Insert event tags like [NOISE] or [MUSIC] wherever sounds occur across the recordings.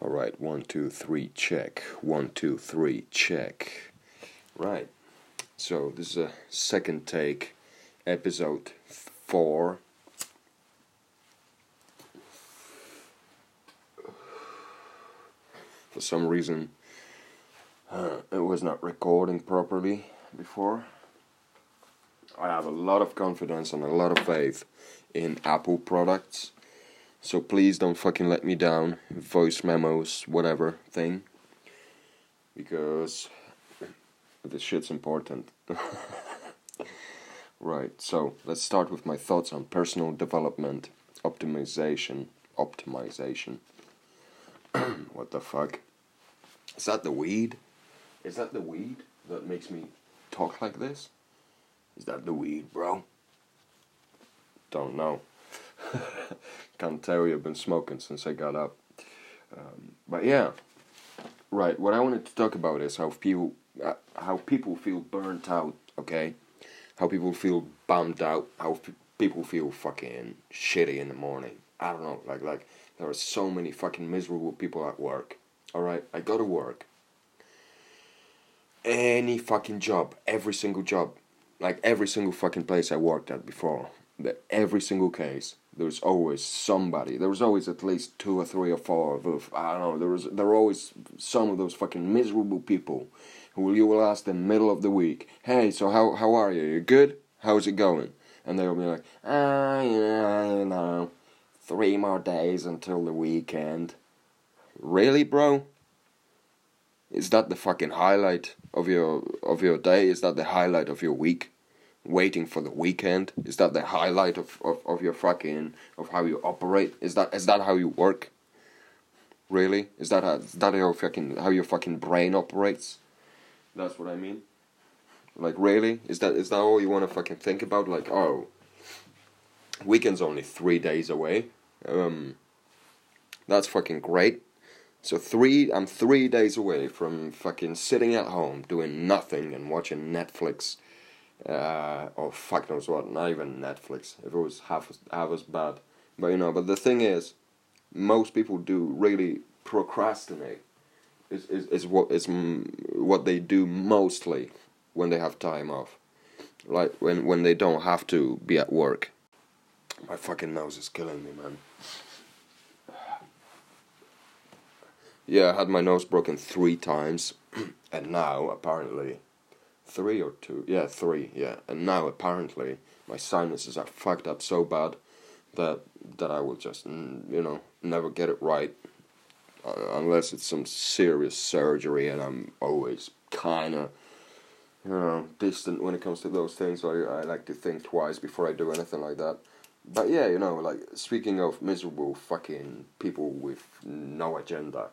All right, one, two, three, check. One, two, three, check. Right. So this is a second take, episode four. For some reason, uh, it was not recording properly before. I have a lot of confidence and a lot of faith in Apple products. So please don't fucking let me down. Voice memos, whatever thing. Because this shit's important. [LAUGHS] right, so let's start with my thoughts on personal development, optimization, optimization. [CLEARS THROAT] what the fuck? Is that the weed? Is that the weed that makes me talk like this? Is that the weed, bro? Don't know. [LAUGHS] Can't tell you. I've been smoking since I got up. Um, but yeah, right. What I wanted to talk about is how people uh, how people feel burnt out. Okay, how people feel bummed out. How people feel fucking shitty in the morning. I don't know. Like like there are so many fucking miserable people at work. All right, I go to work. Any fucking job, every single job, like every single fucking place I worked at before, every single case, there's always somebody. There was always at least two or three or four of those. I don't know. There was there were always some of those fucking miserable people who you will ask them middle of the week, "Hey, so how how are you? You good? How's it going?" And they'll be like, "Ah, yeah, you know, three more days until the weekend." Really, bro? Is that the fucking highlight of your of your day? Is that the highlight of your week? Waiting for the weekend? Is that the highlight of, of, of your fucking of how you operate? Is that is that how you work? Really? Is that how, is that how fucking how your fucking brain operates? That's what I mean. Like really? Is that is that all you want to fucking think about? Like oh, weekend's only three days away. Um, that's fucking great. So three, I'm three days away from fucking sitting at home doing nothing and watching Netflix, uh, or fuck knows what. Not even Netflix. If it was half as, half as bad, but you know. But the thing is, most people do really procrastinate. Is is is what is what they do mostly when they have time off, like when when they don't have to be at work. My fucking nose is killing me, man. Yeah, I had my nose broken three times, [CLEARS THROAT] and now apparently, three or two, yeah, three, yeah, and now apparently my sinuses are fucked up so bad that that I will just you know never get it right uh, unless it's some serious surgery, and I'm always kind of you know distant when it comes to those things. So I I like to think twice before I do anything like that. But yeah, you know, like speaking of miserable fucking people with no agenda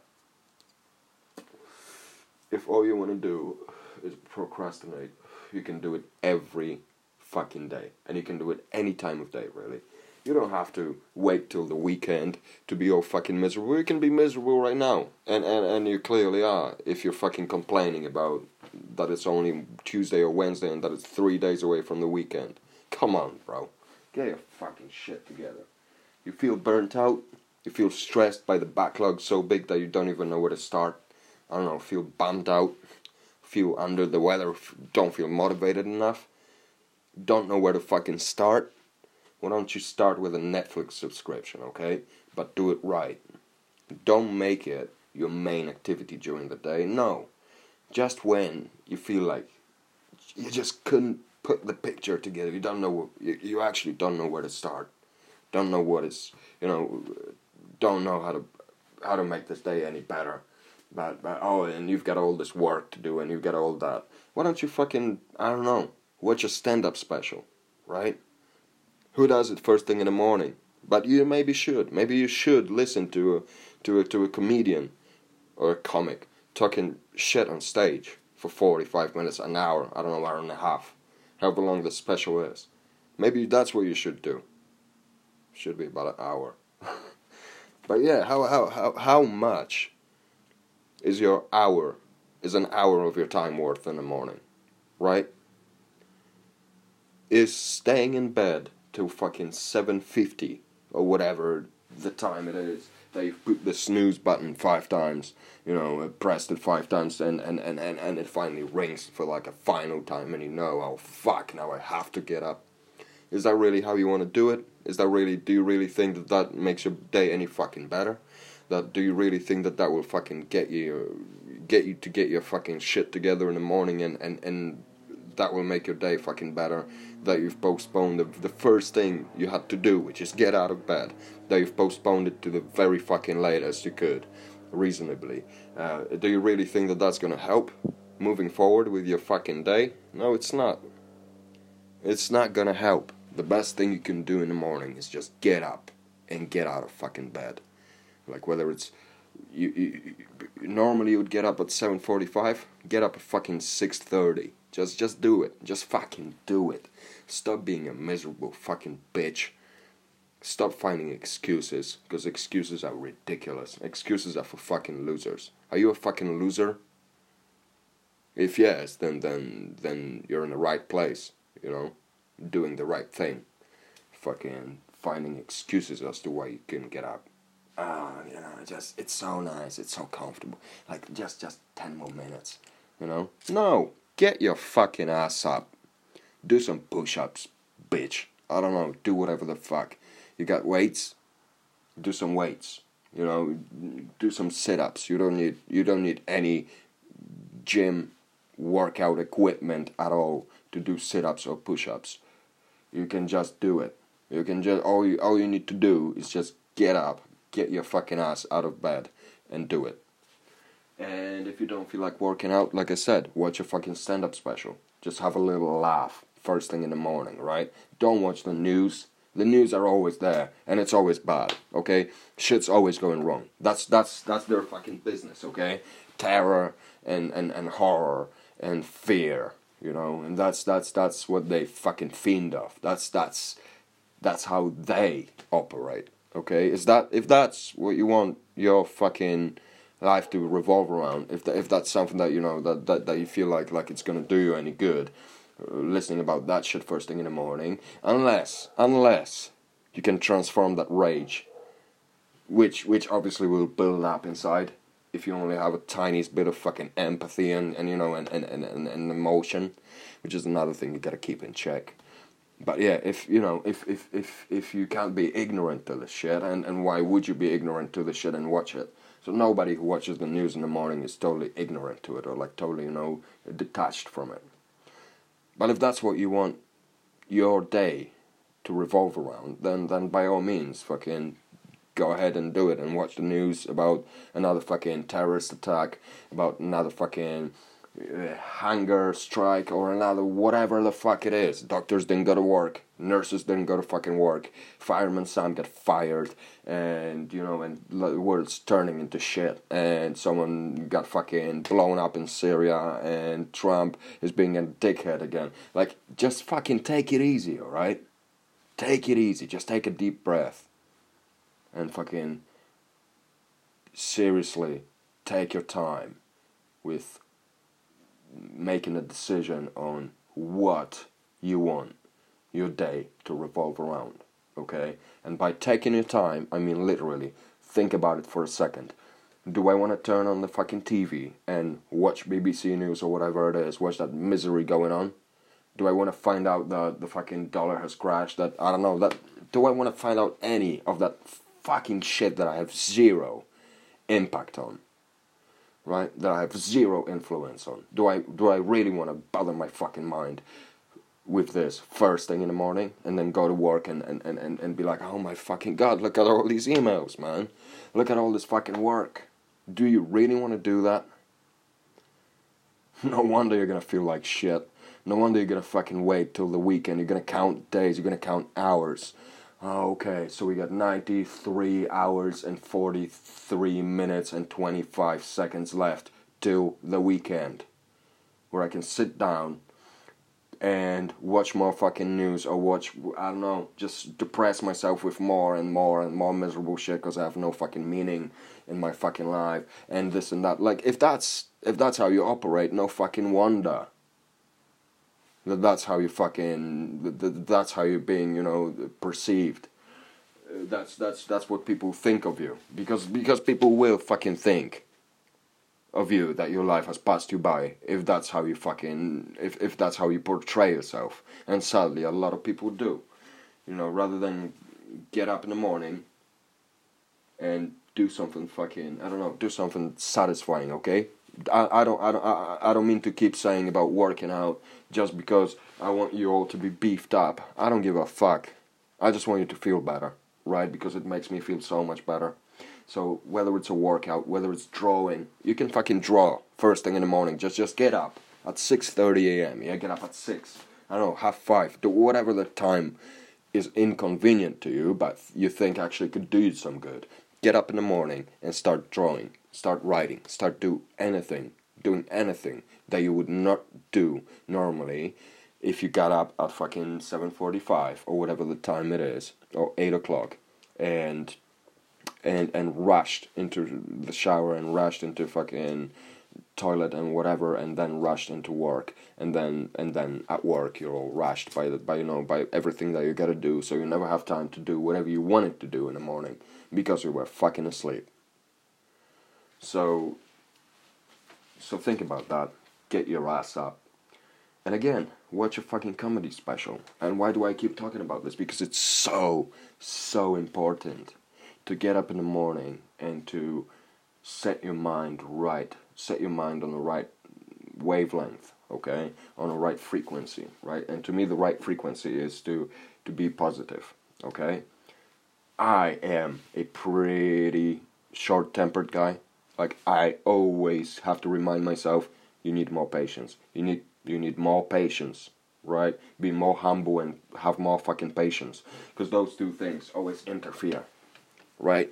if all you want to do is procrastinate, you can do it every fucking day. And you can do it any time of day, really. You don't have to wait till the weekend to be all fucking miserable. You can be miserable right now. And, and, and you clearly are if you're fucking complaining about that it's only Tuesday or Wednesday and that it's three days away from the weekend. Come on, bro. Get your fucking shit together. You feel burnt out. You feel stressed by the backlog so big that you don't even know where to start. I don't know, feel bummed out, feel under the weather, don't feel motivated enough, don't know where to fucking start, why don't you start with a Netflix subscription, okay? But do it right. Don't make it your main activity during the day. No. Just when you feel like you just couldn't put the picture together, you don't know, you, you actually don't know where to start. Don't know what is, you know, don't know how to how to make this day any better but, but oh, and you've got all this work to do, and you've got all that. Why don't you fucking I don't know watch a stand-up special, right? Who does it first thing in the morning? But you maybe should. Maybe you should listen to a to a to a comedian or a comic talking shit on stage for forty five minutes, an hour, I don't know, hour and a half, however long the special is. Maybe that's what you should do. Should be about an hour. [LAUGHS] but yeah, how how how how much is your hour, is an hour of your time worth in the morning, right? Is staying in bed till fucking 7.50 or whatever the time it is that you've put the snooze button five times, you know, uh, pressed it five times, and, and, and, and, and it finally rings for like a final time, and you know, oh fuck, now I have to get up. Is that really how you want to do it? Is that really, do you really think that that makes your day any fucking better? That do you really think that that will fucking get you, get you to get your fucking shit together in the morning and, and, and that will make your day fucking better. That you've postponed the, the first thing you had to do, which is get out of bed. That you've postponed it to the very fucking latest you could, reasonably. Uh, do you really think that that's gonna help moving forward with your fucking day? No, it's not. It's not gonna help. The best thing you can do in the morning is just get up and get out of fucking bed. Like whether it's you, you, you normally you would get up at 7:45, get up at fucking 6:30 just just do it. Just fucking do it. Stop being a miserable fucking bitch. Stop finding excuses because excuses are ridiculous. Excuses are for fucking losers. Are you a fucking loser? If yes, then then then you're in the right place, you know, doing the right thing. Fucking finding excuses as to why you couldn't get up. Ah, you know, just it's so nice, it's so comfortable. Like just just ten more minutes, you know? No. Get your fucking ass up. Do some push ups, bitch. I don't know, do whatever the fuck. You got weights? Do some weights. You know, do some sit ups. You don't need you don't need any gym workout equipment at all to do sit ups or push ups. You can just do it. You can just all you all you need to do is just get up, get your fucking ass out of bed and do it. And if you don't feel like working out, like I said, watch a fucking stand up special. Just have a little laugh first thing in the morning, right? Don't watch the news. The news are always there and it's always bad, okay? Shit's always going wrong. That's that's that's their fucking business, okay? Terror and, and, and horror and fear, you know, and that's that's that's what they fucking fiend of. That's that's that's how they operate. Okay? Is that if that's what you want your fucking life to revolve around. If that, if that's something that you know that, that, that you feel like like it's gonna do you any good, uh, listening about that shit first thing in the morning, unless unless you can transform that rage, which which obviously will build up inside if you only have a tiniest bit of fucking empathy and, and you know and, and, and, and emotion, which is another thing you gotta keep in check. But yeah, if you know, if if if if you can't be ignorant to the shit, and, and why would you be ignorant to the shit and watch it? So nobody who watches the news in the morning is totally ignorant to it or like totally, you know, detached from it. But if that's what you want your day to revolve around, then then by all means, fucking go ahead and do it and watch the news about another fucking terrorist attack, about another fucking uh, hunger strike or another whatever the fuck it is. Doctors didn't go to work, nurses didn't go to fucking work, fireman Sam got fired, and you know, and the world's turning into shit, and someone got fucking blown up in Syria, and Trump is being a dickhead again. Like, just fucking take it easy, alright? Take it easy, just take a deep breath, and fucking seriously take your time with making a decision on what you want your day to revolve around. Okay? And by taking your time, I mean literally, think about it for a second. Do I want to turn on the fucking TV and watch BBC News or whatever it is, watch that misery going on? Do I want to find out that the fucking dollar has crashed? That, I don't know, that, do I want to find out any of that fucking shit that I have zero impact on? Right? That I have zero influence on. Do I do I really want to bother my fucking mind with this first thing in the morning and then go to work and, and, and, and, and be like, oh my fucking god, look at all these emails, man. Look at all this fucking work. Do you really want to do that? No wonder you're gonna feel like shit. No wonder you're gonna fucking wait till the weekend. You're gonna count days, you're gonna count hours. Okay, so we got 93 hours and 43 minutes and 25 seconds left till the weekend where I can sit down and watch more fucking news or watch, I don't know, just depress myself with more and more and more miserable shit because I have no fucking meaning in my fucking life and this and that. Like, if that's, if that's how you operate, no fucking wonder that's how you fucking that that's how you're being you know perceived. That's that's that's what people think of you. Because because people will fucking think of you that your life has passed you by if that's how you fucking if if that's how you portray yourself. And sadly a lot of people do. You know rather than get up in the morning and do something fucking I don't know do something satisfying okay I, I don't I don't I, I don't mean to keep saying about working out just because I want you all to be beefed up I don't give a fuck I just want you to feel better right because it makes me feel so much better so whether it's a workout, whether it's drawing, you can fucking draw first thing in the morning. Just just get up at 6:30 a.m. Yeah, get up at six. I don't know, half five. Do whatever the time is inconvenient to you, but you think actually could do you some good. Get up in the morning and start drawing, start writing, start do anything, doing anything that you would not do normally if you got up at fucking 7:45 or whatever the time it is, or 8 o'clock, and and and rushed into the shower and rushed into fucking toilet and whatever and then rushed into work and then and then at work you're all rushed by the by you know by everything that you gotta do so you never have time to do whatever you wanted to do in the morning because you were fucking asleep so so think about that get your ass up and again watch a fucking comedy special and why do i keep talking about this because it's so so important to get up in the morning and to set your mind right, set your mind on the right wavelength, okay, on the right frequency, right? And to me, the right frequency is to to be positive, okay. I am a pretty short-tempered guy. Like I always have to remind myself, you need more patience. You need you need more patience, right? Be more humble and have more fucking patience, because those two things always interfere right?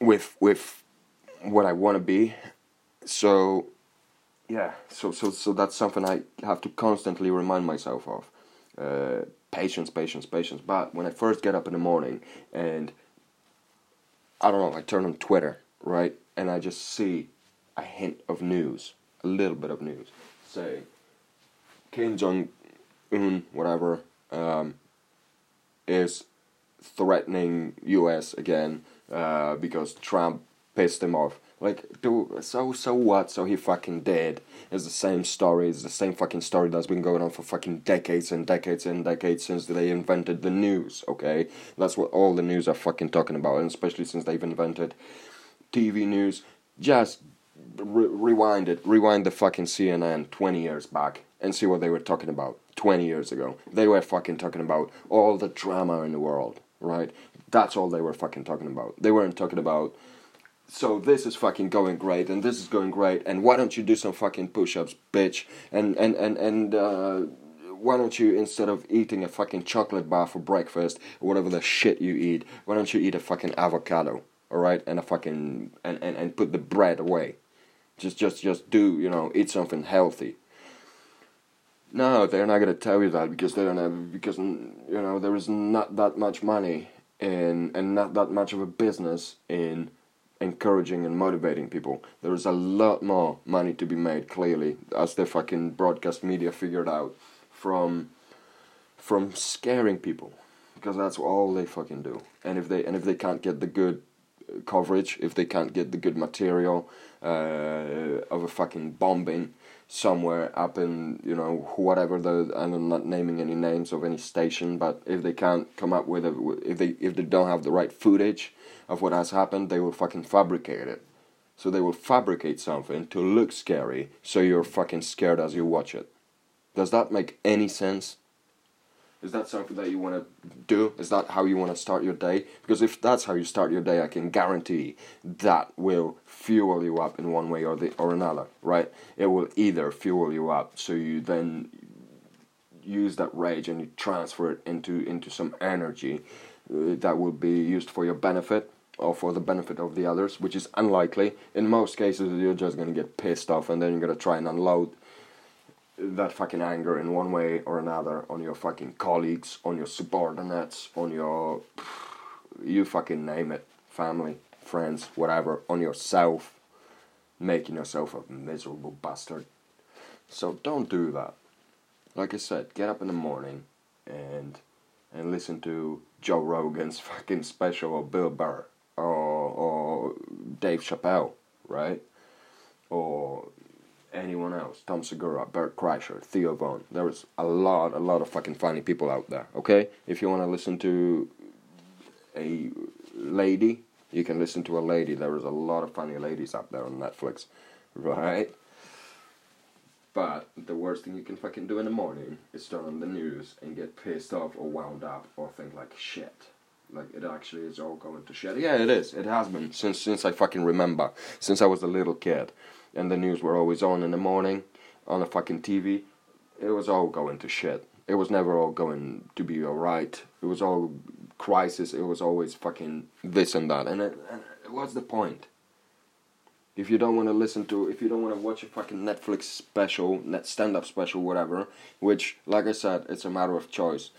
With with what I want to be. So yeah, so so so that's something I have to constantly remind myself of. Uh, patience, patience, patience. But when I first get up in the morning and I don't know, I turn on Twitter, right, and I just see a hint of news, a little bit of news, say Kim Jong Un, whatever, um, is threatening U.S. again uh, because Trump pissed him off. Like, do so so what? So he fucking dead. It's the same story. It's the same fucking story that's been going on for fucking decades and decades and decades since they invented the news. Okay, that's what all the news are fucking talking about, and especially since they've invented TV news. Just re- rewind it. Rewind the fucking CNN twenty years back and see what they were talking about twenty years ago. They were fucking talking about all the drama in the world right? That's all they were fucking talking about. They weren't talking about, so this is fucking going great and this is going great and why don't you do some fucking push-ups, bitch? And and and and uh, why don't you instead of eating a fucking chocolate bar for breakfast or whatever the shit you eat, why don't you eat a fucking avocado, all right? And a fucking and and and put the bread away. Just just just do you know eat something healthy no, they're not to tell you that because they don't have because you know there is not that much money in and not that much of a business in encouraging and motivating people. There is a lot more money to be made clearly as the fucking broadcast media figured out from from scaring people because that's all they fucking do. And if they and if they can't get the good coverage, if they can't get the good material uh, of a fucking bombing somewhere up in you know whatever the and I'm not naming any names of any station, but if they can't come up with a if they if they don't have the right footage of what has happened, they will fucking fabricate it. So they will fabricate something to look scary, so you're fucking scared as you watch it. Does that make any sense? Is that something that you want to do? Is that how you want to start your day? Because if that's how you start your day, I can guarantee that will fuel you up in one way or the or another, right? It will either fuel you up so you then use that rage and you transfer it into into some energy uh, that will be used for your benefit or for the benefit of the others, which is unlikely. In most cases, you're just gonna get pissed off and then you're gonna try and unload that fucking anger in one way or another on your fucking colleagues, on your subordinates, on your you fucking name it, family, friends, whatever, on yourself, making yourself a miserable bastard. So don't do that. Like I said, get up in the morning and and listen to Joe Rogan's [LAUGHS] fucking special or Bill Burr or, or Dave Chappelle, right? Or anyone else, Tom Segura, Bert Kreischer, Theo Von. There's a lot, a lot of fucking funny people out there, okay? If you want to listen to a lady, you can listen to a lady. There is a lot of funny ladies out there on Netflix, right? But the worst thing you can fucking do in the morning is turn on the news and get pissed off or wound up or think like shit. Like it actually is all going to shit. Yeah, it is. It has been since since I fucking remember. Since I was a little kid, and the news were always on in the morning, on the fucking TV. It was all going to shit. It was never all going to be alright. It was all crisis. It was always fucking this and that. And, it, and what's the point? If you don't want to listen to, if you don't want to watch a fucking Netflix special, net stand-up special, whatever, which, like I said, it's a matter of choice.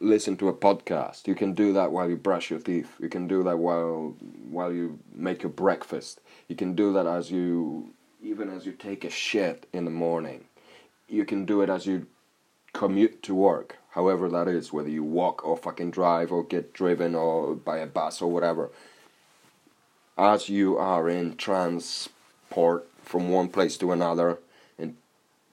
Listen to a podcast. You can do that while you brush your teeth. You can do that while while you make your breakfast. You can do that as you, even as you take a shit in the morning. You can do it as you commute to work, however that is, whether you walk or fucking drive or get driven or by a bus or whatever. As you are in transport from one place to another and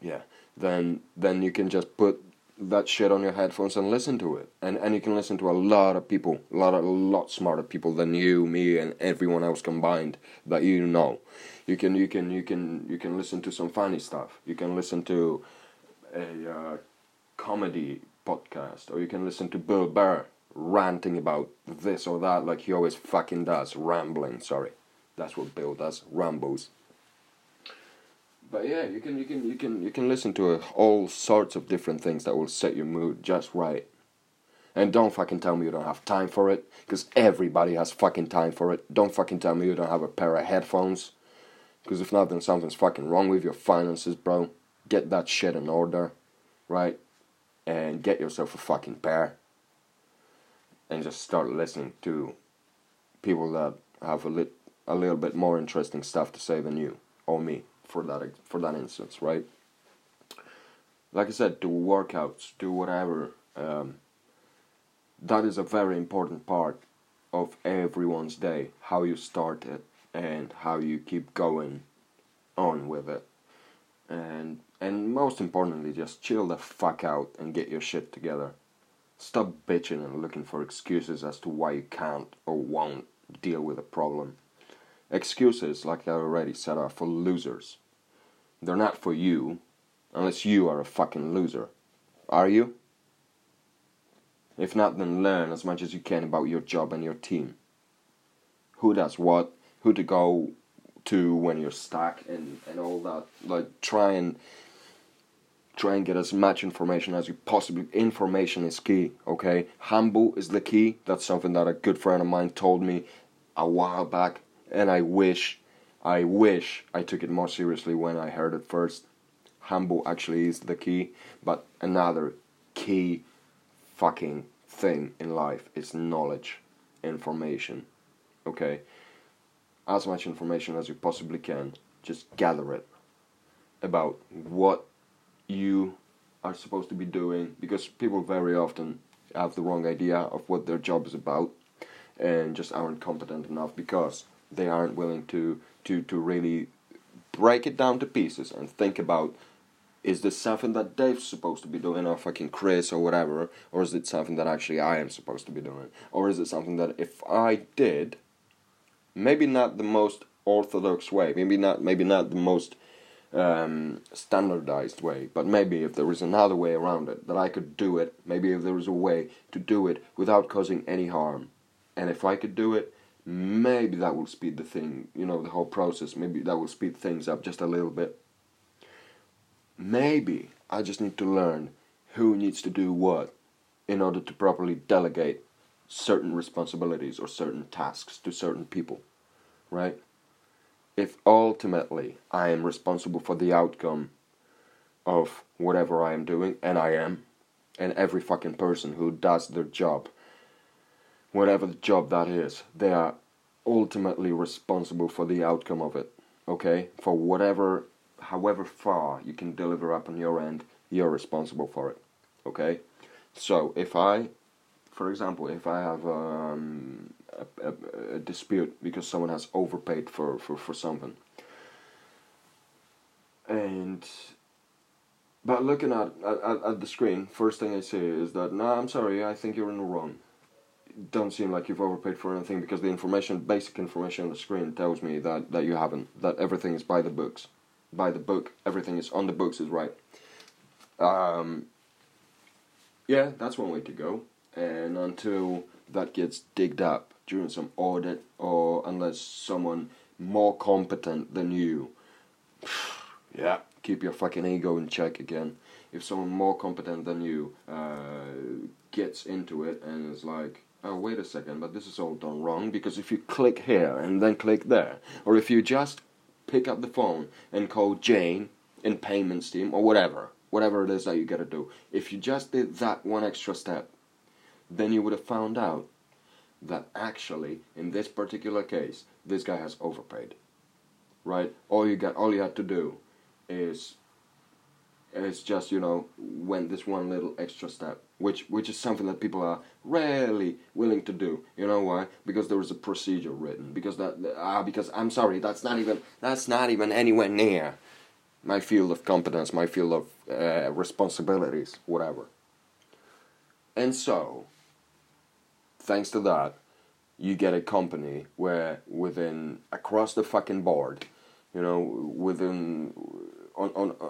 yeah then then you can just put that shit on your headphones and listen to it. And and you can listen to a lot of people a lot of a lot smarter people than you me and everyone else combined that you know you can you can you can you can listen to some funny stuff you can listen to a uh, comedy podcast or you can listen to bill burr ranting about this or that like he always fucking does, rambling, sorry. That's what Bill does, rambles. But yeah, you can you can you can you can listen to all sorts of different things that will set your mood just right. And don't fucking tell me you don't have time for it, because everybody has fucking time for it. Don't fucking tell me you don't have a pair of headphones, because if not, then something's fucking wrong with your finances, bro. Get that shit in order, right? And get yourself a fucking pair and just start listening to people that have a lit a little bit more interesting stuff to say than you or me for that for that instance, right? Like I said, do workouts, do whatever. Um, that is a very important part of everyone's day. How you start it and how you keep going on with it, and and most importantly, just chill the fuck out and get your shit together. Stop bitching and looking for excuses as to why you can't or won't deal with a problem. Excuses, like I already said, are for losers. They're not for you, unless you are a fucking loser. Are you? If not, then learn as much as you can about your job and your team. Who does what, who to go to when you're stuck, and, and all that. Like, try and try and get as much information as you possibly information is key okay? Humble is the key. That's something that a good friend of mine told me a while back and i wish i wish i took it more seriously when i heard it first. Humble actually is the key but another key fucking thing in life is knowledge information okay as much information as you possibly can. Just gather it about what you are supposed to be doing because people very often have the wrong idea of what their job is about and just aren't competent enough because they aren't willing to to to really break it down to pieces and think about is this something that Dave's supposed to be doing or fucking Chris or whatever or is it something that actually I am supposed to be doing? Or is it something that if I did maybe not the most orthodox way maybe not maybe not the most um, standardized way. But maybe if there is another way around it, that I could do it, maybe if there is a way to do it without causing any harm. And if I could do it, maybe that will speed the thing, you know, the whole process. Maybe that will speed things up just a little bit. Maybe I just need to learn who needs to do what in order to properly delegate certain responsibilities or certain tasks to certain people, right? if ultimately I am responsible for the outcome of whatever I am doing, and I am, and every fucking person who does their job, whatever the job that is, they are ultimately responsible for the outcome of it. Okay? For whatever, however far you can deliver up on your end, you're responsible for it. Okay? So if I for example, if I have um, a, a, a, dispute because someone has overpaid for, for, for something, and but looking at, at at the screen, first thing I say is that no, I'm sorry, I think you're in the wrong. Don't seem like you've overpaid for anything because the information, basic information on the screen, tells me that that you haven't. That everything is by the books, by the book. Everything is on the books is right. Um, yeah, that's one way to go. And until that gets digged up during some audit, or unless someone more competent than you, [SIGHS] yeah, keep your fucking ego in check again. If someone more competent than you uh, gets into it and is like, oh, wait a second, but this is all done wrong, because if you click here and then click there, or if you just pick up the phone and call Jane in payments team or whatever, whatever it is that you gotta do. If you just did that one extra step, then you would have found out that actually, in this particular case, this guy has overpaid. Right? All you got, all you had to do, is is just you know went this one little extra step, which which is something that people are rarely willing to do. You know why? Because there is a procedure written. Because that ah, uh, because I'm sorry, that's not even that's not even anywhere near my field of competence, my field of uh, responsibilities, whatever. And so, thanks to that, you get a company where within across the fucking board, you know, within on on uh,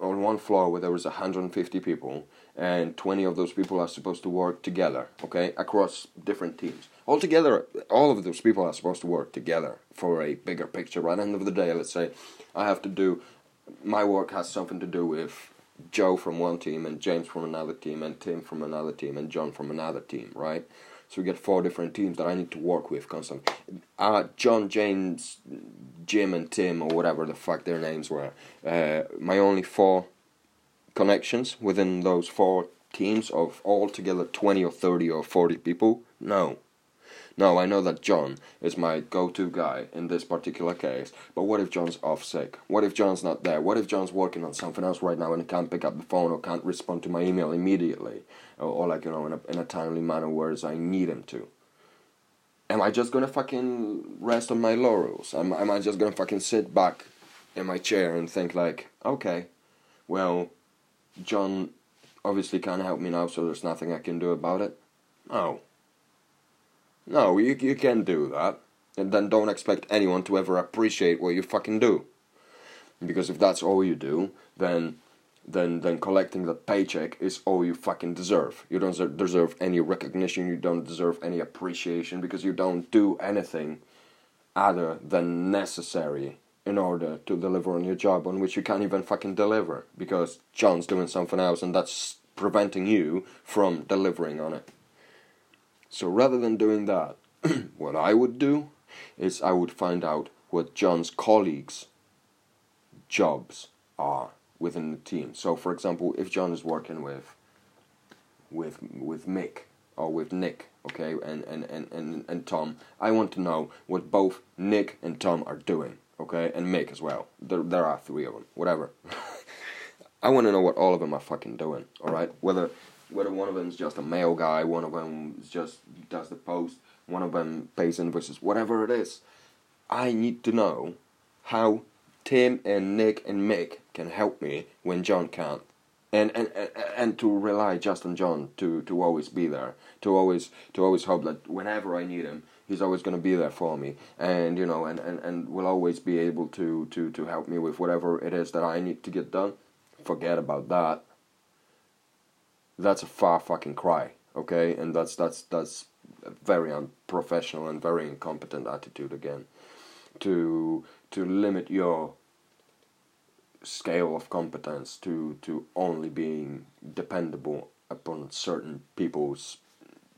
on one floor where there was 150 people and 20 of those people are supposed to work together okay across different teams altogether all of those people are supposed to work together for a bigger picture right end of the day let's say i have to do my work has something to do with Joe from one team and James from another team and Tim from another team and John from another team, right? So we get four different teams that I need to work with constantly. Uh, John, James, Jim, and Tim, or whatever the fuck their names were. Uh, my only four connections within those four teams of altogether 20 or 30 or 40 people? No. No, I know that John is my go-to guy in this particular case, but what if John's off sick? What if John's not there? What if John's working on something else right now and can't pick up the phone or can't respond to my email immediately? Or, or like, you know, in a, in a timely manner whereas I need him to? Am I just gonna fucking rest on my laurels? Am, am I just gonna fucking sit back in my chair and think like, okay, well, John obviously can't help me now, so there's nothing I can do about it? No. No, you, you can do that. And then don't expect anyone to ever appreciate what you fucking do. Because if that's all you do, then then then collecting the paycheck is all you fucking deserve. You don't deserve any recognition, you don't deserve any appreciation because you don't do anything other than necessary in order to deliver on your job on which you can't even fucking deliver because John's doing something else and that's preventing you from delivering on it. So rather than doing that, [CLEARS THROAT] what I would do is I would find out what John's colleagues' jobs are within the team. So, for example, if John is working with with with Mick or with Nick, okay, and and, and, and, and Tom, I want to know what both Nick and Tom are doing, okay, and Mick as well. There there are three of them, whatever. [LAUGHS] I want to know what all of them are fucking doing, all right? Whether whether one of them is just a mail guy, one of them is just does the post, one of them pays invoices, whatever it is. I need to know how Tim and Nick and Mick can help me when John can't. And, And, and and to rely just on John to, to always be there, to always to always hope that whenever I need him, he's always going to be there for me, and you know, and, and, and will always be able to, to, to help me with whatever it is that I need to get done. Forget about that that's a far fucking cry, okay? And that's that's that's a very unprofessional and very incompetent attitude again. To to limit your scale of competence to to only being dependable upon certain people's,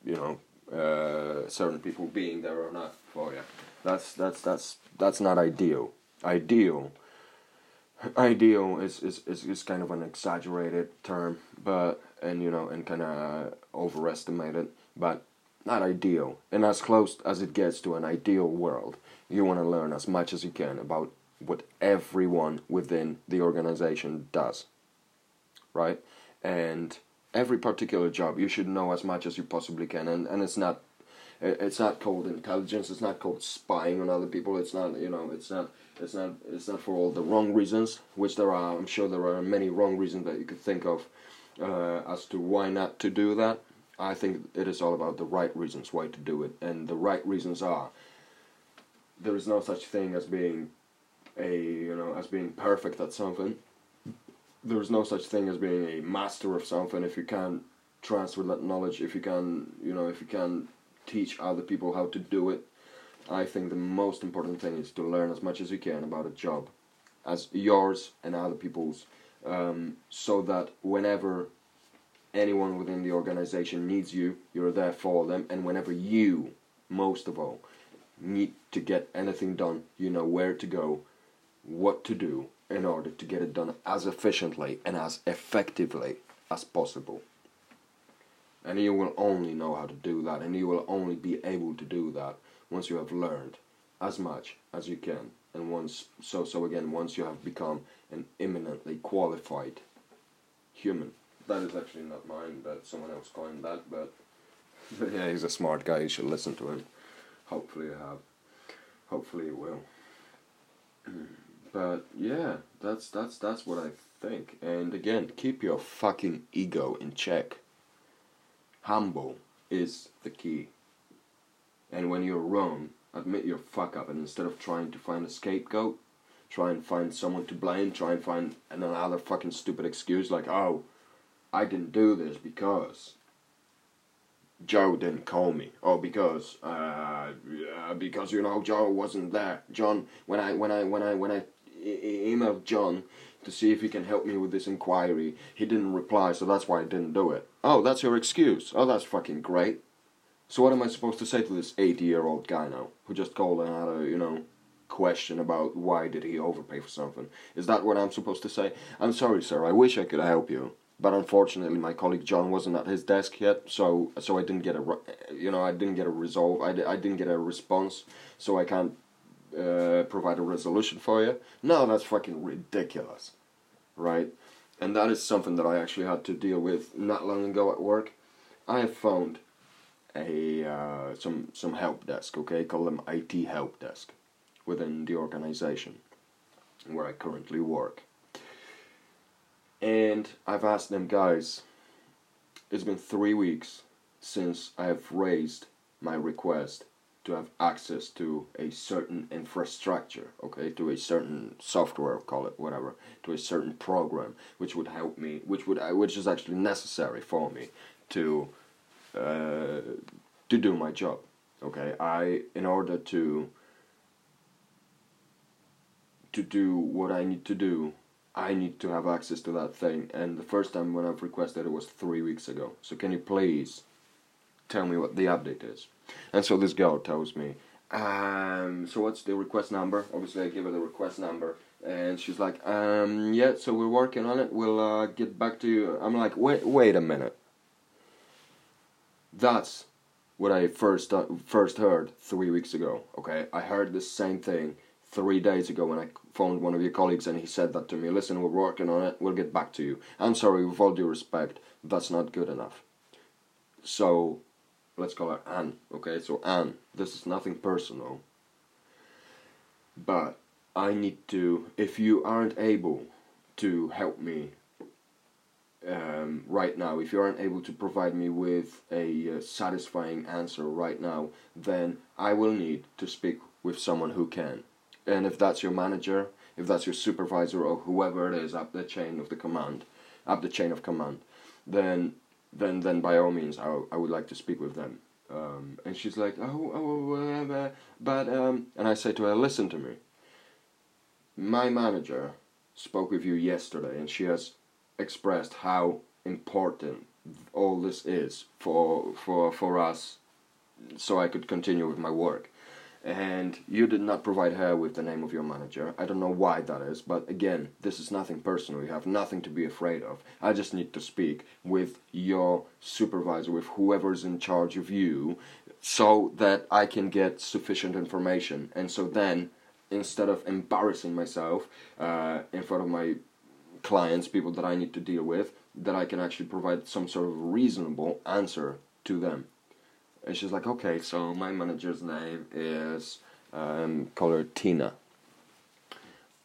you know, uh, certain people being there or not for you. That's that's that's that's not ideal. Ideal ideal is, is, is, is kind of an exaggerated term, but and you know and kind of overestimate it, but not ideal. And as close as it gets to an ideal world, you want to learn as much as you can about what everyone within the organization does, right? And every particular job you should know as much as you possibly can and, and it's not it's not called intelligence it's not called spying on other people it's not you know it's not it's not it's not for all the wrong reasons which there are i'm sure there are many wrong reasons that you could think of uh, as to why not to do that i think it is all about the right reasons why to do it. And the right reasons are there is no such thing as being a you know as being perfect at something. There's no such thing as being a master of something if you can't transfer that knowledge if you can you know if you can teach other people how to do it. I think the most important thing is to learn as much as you can about a job as yours and other people's um, so that whenever anyone within the organization needs you you're there for them and whenever you most of all need to get anything done you know where to go what to do in order to get it done as efficiently and as effectively as possible. And you will only know how to do that, and you will only be able to do that once you have learned as much as you can. And once, so, so again, once you have become an eminently qualified human. That is actually not mine, but someone else coined that, but, but [LAUGHS] yeah, he's a smart guy, you should listen to him. Hopefully you have. Hopefully you will. [CLEARS THROAT] But yeah, that's that's that's what I think. And again, keep your fucking ego in check. Humble is the key. And when you're wrong, admit your fuck up and instead of trying to find a scapegoat, try and find someone to blame, try and find another fucking stupid excuse like, "Oh, I didn't do this because Joe didn't call me, or because uh, because you know Joe wasn't there. John, when I when I when I when I emailed John to see if he can help me with this inquiry. He didn't reply, so that's why I didn't do it. Oh, that's your excuse. Oh, that's fucking great. So what am I supposed to say to this 80-year-old guy now who just called and had a, you know, question about why did he overpay for something? Is that what I'm supposed to say? I'm sorry, sir. I wish I could help you. But unfortunately, my colleague John wasn't at his desk yet, so so I didn't get a, you know, I didn't get a resolve. I, I didn't get a response, so I can't uh, provide a resolution for you. No, that's fucking ridiculous, right? And that is something that I actually had to deal with not long ago at work. I found a uh, some some help desk, okay, call them IT help desk, within the organization where I currently work. And I've asked them guys. It's been three weeks since I have raised my request to have access to a certain infrastructure, okay, to a certain software, call it whatever, to a certain program, which would help me, which would, uh, which is actually necessary for me to, uh, to do my job, okay. I, in order to, to do what I need to do, I need to have access to that thing. And the first time when I've requested it was three weeks ago. So can you please tell me what the update is? And so this girl tells me, um, so what's the request number? Obviously, I give her the request number, and she's like, um, yeah, so we're working on it. We'll uh, get back to you. I'm like, wait, wait a minute. That's what I first uh, first heard three weeks ago. Okay, I heard the same thing three days ago when I phoned one of your colleagues, and he said that to me. Listen, we're working on it. We'll get back to you. I'm sorry, with all due respect, that's not good enough. So let's call her Anne. Okay, so Anne, this is nothing personal, but I need to. If you aren't able to help me um, right now, if you aren't able to provide me with a uh, satisfying answer right now, then I will need to speak with someone who can. And if that's your manager, if that's your supervisor, or whoever it is up the chain of the command, up the chain of command, then then then by all means I, I would like to speak with them. Um, and she's like, oh, oh, uh, but, um, and I say to her, listen to me. My manager spoke with you yesterday, and she has expressed how important all this is for for for us, so I could continue with my work and you did not provide her with the name of your manager. I don't know why that is, but again, this is nothing personal. You have nothing to be afraid of. I just need to speak with your supervisor, with whoever's in charge of you, so that I can get sufficient information. And so then, instead of embarrassing myself uh, in front of my clients, people that I need to deal with, that I can actually provide some sort of reasonable answer to them. And she's like, okay, so my manager's name is, um, call her Tina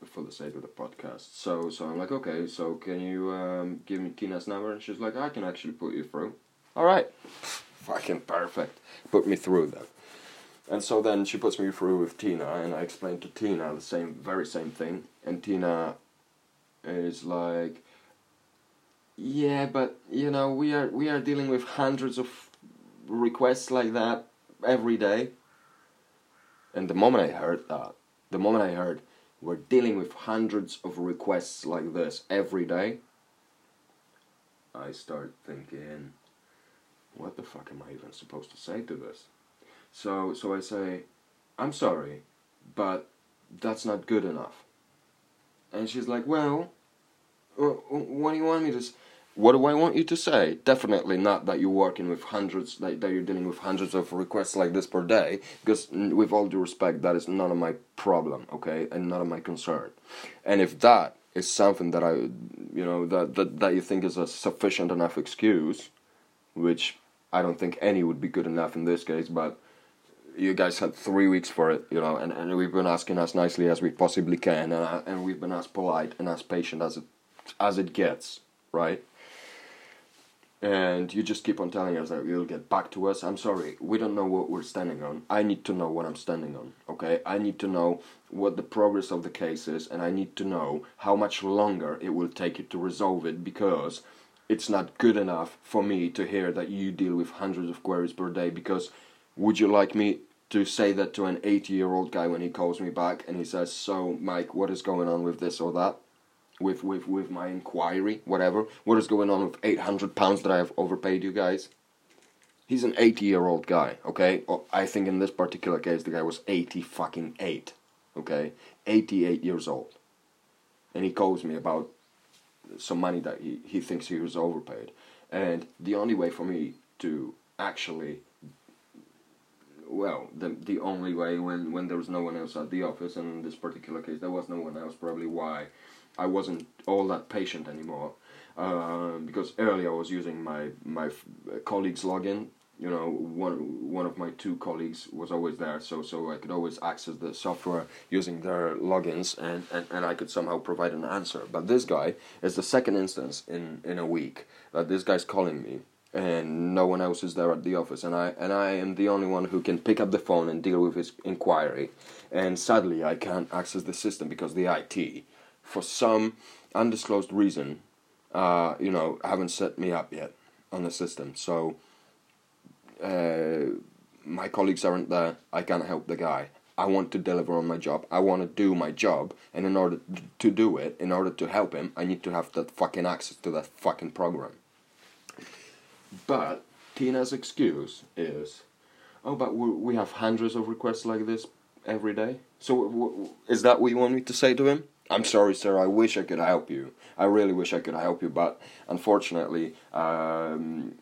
for the sake of the podcast. So, so I'm like, okay, so can you um, give me Tina's number? And she's like, I can actually put you through. All right, fucking perfect. Put me through then. And so then she puts me through with Tina, and I explain to Tina the same, very same thing. And Tina is like, yeah, but you know, we are we are dealing with hundreds of requests like that every day. And the moment I heard that, the moment I heard we're dealing with hundreds of requests like this every day, I start thinking, what the fuck am I even supposed to say to this? So so I say, I'm sorry, but that's not good enough. And she's like, well, what do you want me to? What do I want you to say? Definitely not that you're working with hundreds, that, that you're dealing with hundreds of requests like this per day, because with all due respect, that is none of my problem, okay, and none of my concern. And if that is something that I, you know, that, that, that you think is a sufficient enough excuse, which I don't think any would be good enough in this case, but you guys had three weeks for it, you know, and, and we've been asking as nicely as we possibly can, and, and we've been as polite and as patient as it, as it gets, right? And you just keep on telling us that you'll get back to us. I'm sorry, we don't know what we're standing on. I need to know what I'm standing on, okay? I need to know what the progress of the case is, and I need to know how much longer it will take you to resolve it because it's not good enough for me to hear that you deal with hundreds of queries per day. Because would you like me to say that to an 80 year old guy when he calls me back and he says, So, Mike, what is going on with this or that? With with with my inquiry, whatever. What is going on with eight hundred pounds that I have overpaid you guys? He's an eighty-year-old guy, okay? Oh, I think in this particular case, the guy was eighty fucking eight, okay? Eighty-eight years old, and he calls me about some money that he he thinks he was overpaid, and the only way for me to actually well, the the only way when when there was no one else at the office, and in this particular case there was no one else, probably why I wasn't all that patient anymore uh, because earlier I was using my my colleague's login. You know, one one of my two colleagues was always there, so so I could always access the software using their logins, and, and, and I could somehow provide an answer. But this guy is the second instance in, in a week that this guy's calling me, and no one else is there at the office, and I and I am the only one who can pick up the phone and deal with his inquiry. And sadly, I can't access the system because the IT for some undisclosed reason, uh, you know, haven't set me up yet on the system. So uh, my colleagues aren't there. I can't help the guy. I want to deliver on my job. I want to do my job, and in order to do it, in order to help him, I need to have that fucking access to that fucking program. But Tina's excuse is, oh, but we have hundreds of requests like this every day. So is that what you want me to say to him? I'm sorry, sir. I wish I could help you. I really wish I could help you, but unfortunately, um,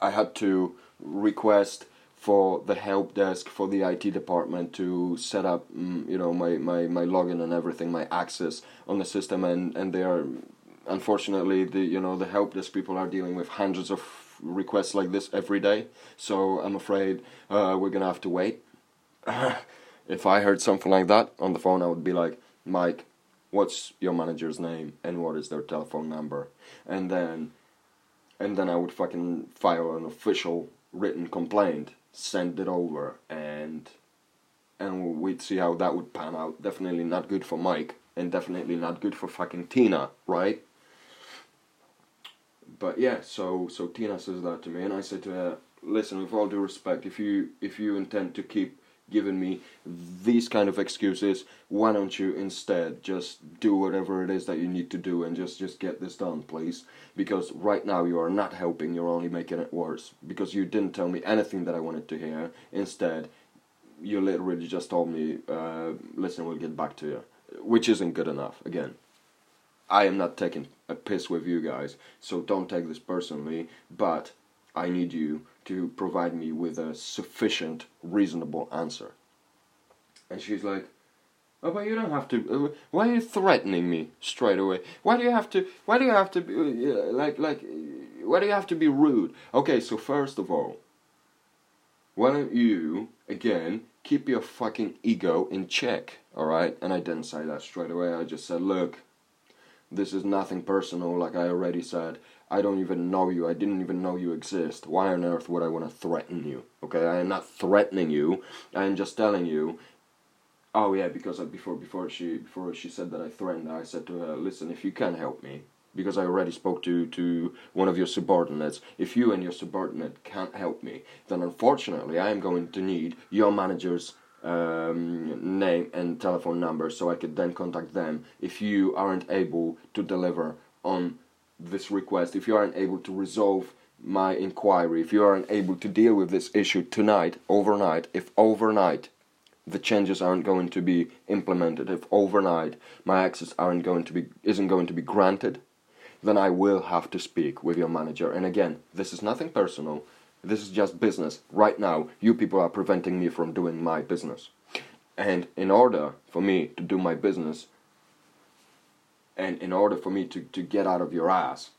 I had to request for the help desk for the IT department to set up, mm, you know, my, my, my login and everything, my access on the system, and, and they are, unfortunately, the you know the help desk people are dealing with hundreds of requests like this every day. So I'm afraid uh, we're gonna have to wait. [LAUGHS] if I heard something like that on the phone, I would be like, Mike, what's your manager's name and what is their telephone number? And then and then I would fucking file an official written complaint, send it over and and we'd see how that would pan out. Definitely not good for Mike and definitely not good for fucking Tina, right? But yeah, so so Tina says that to me and I said to her, listen, with all due respect, if you if you intend to keep given me these kind of excuses why don't you instead just do whatever it is that you need to do and just just get this done please? Because right now you are not helping you're only making it worse. Because you didn't tell me anything that i wanted to hear. Instead you literally just told me uh, listen we'll get back to you. Which isn't good enough. Again i am not taking a piss with you guys so don't take this personally but i need you to provide me with a sufficient, reasonable answer. And she's like, Oh, but you don't have to. Uh, why are you threatening me straight away? Why do you have to? Why do you have to be uh, like like? Why do you have to be rude? Okay, so first of all, why don't you again keep your fucking ego in check? All right, and I didn't say that straight away. I just said, look, this is nothing personal. Like I already said, I don't even know you. I didn't even know you exist. Why on earth would I want to threaten you? Okay, I am not threatening you. I am just telling you Oh yeah, because before before she before she said that I threatened I said to her, "Listen, if you can help me, because I already spoke to to one of your subordinates. If you and your subordinate can't help me, then unfortunately I am going to need your manager's um, name and telephone number, so I could then contact them. If you aren't able to deliver on this request, if you aren't able to resolve." My inquiry, if you aren't able to deal with this issue tonight, overnight, if overnight the changes aren't going to be implemented, if overnight my access aren't going to be isn't going to be granted, then I will have to speak with your manager. And again, this is nothing personal. This is just business. Right now, you people are preventing me from doing my business. And in order for me to do my business, and in order for me to, to get out of your ass,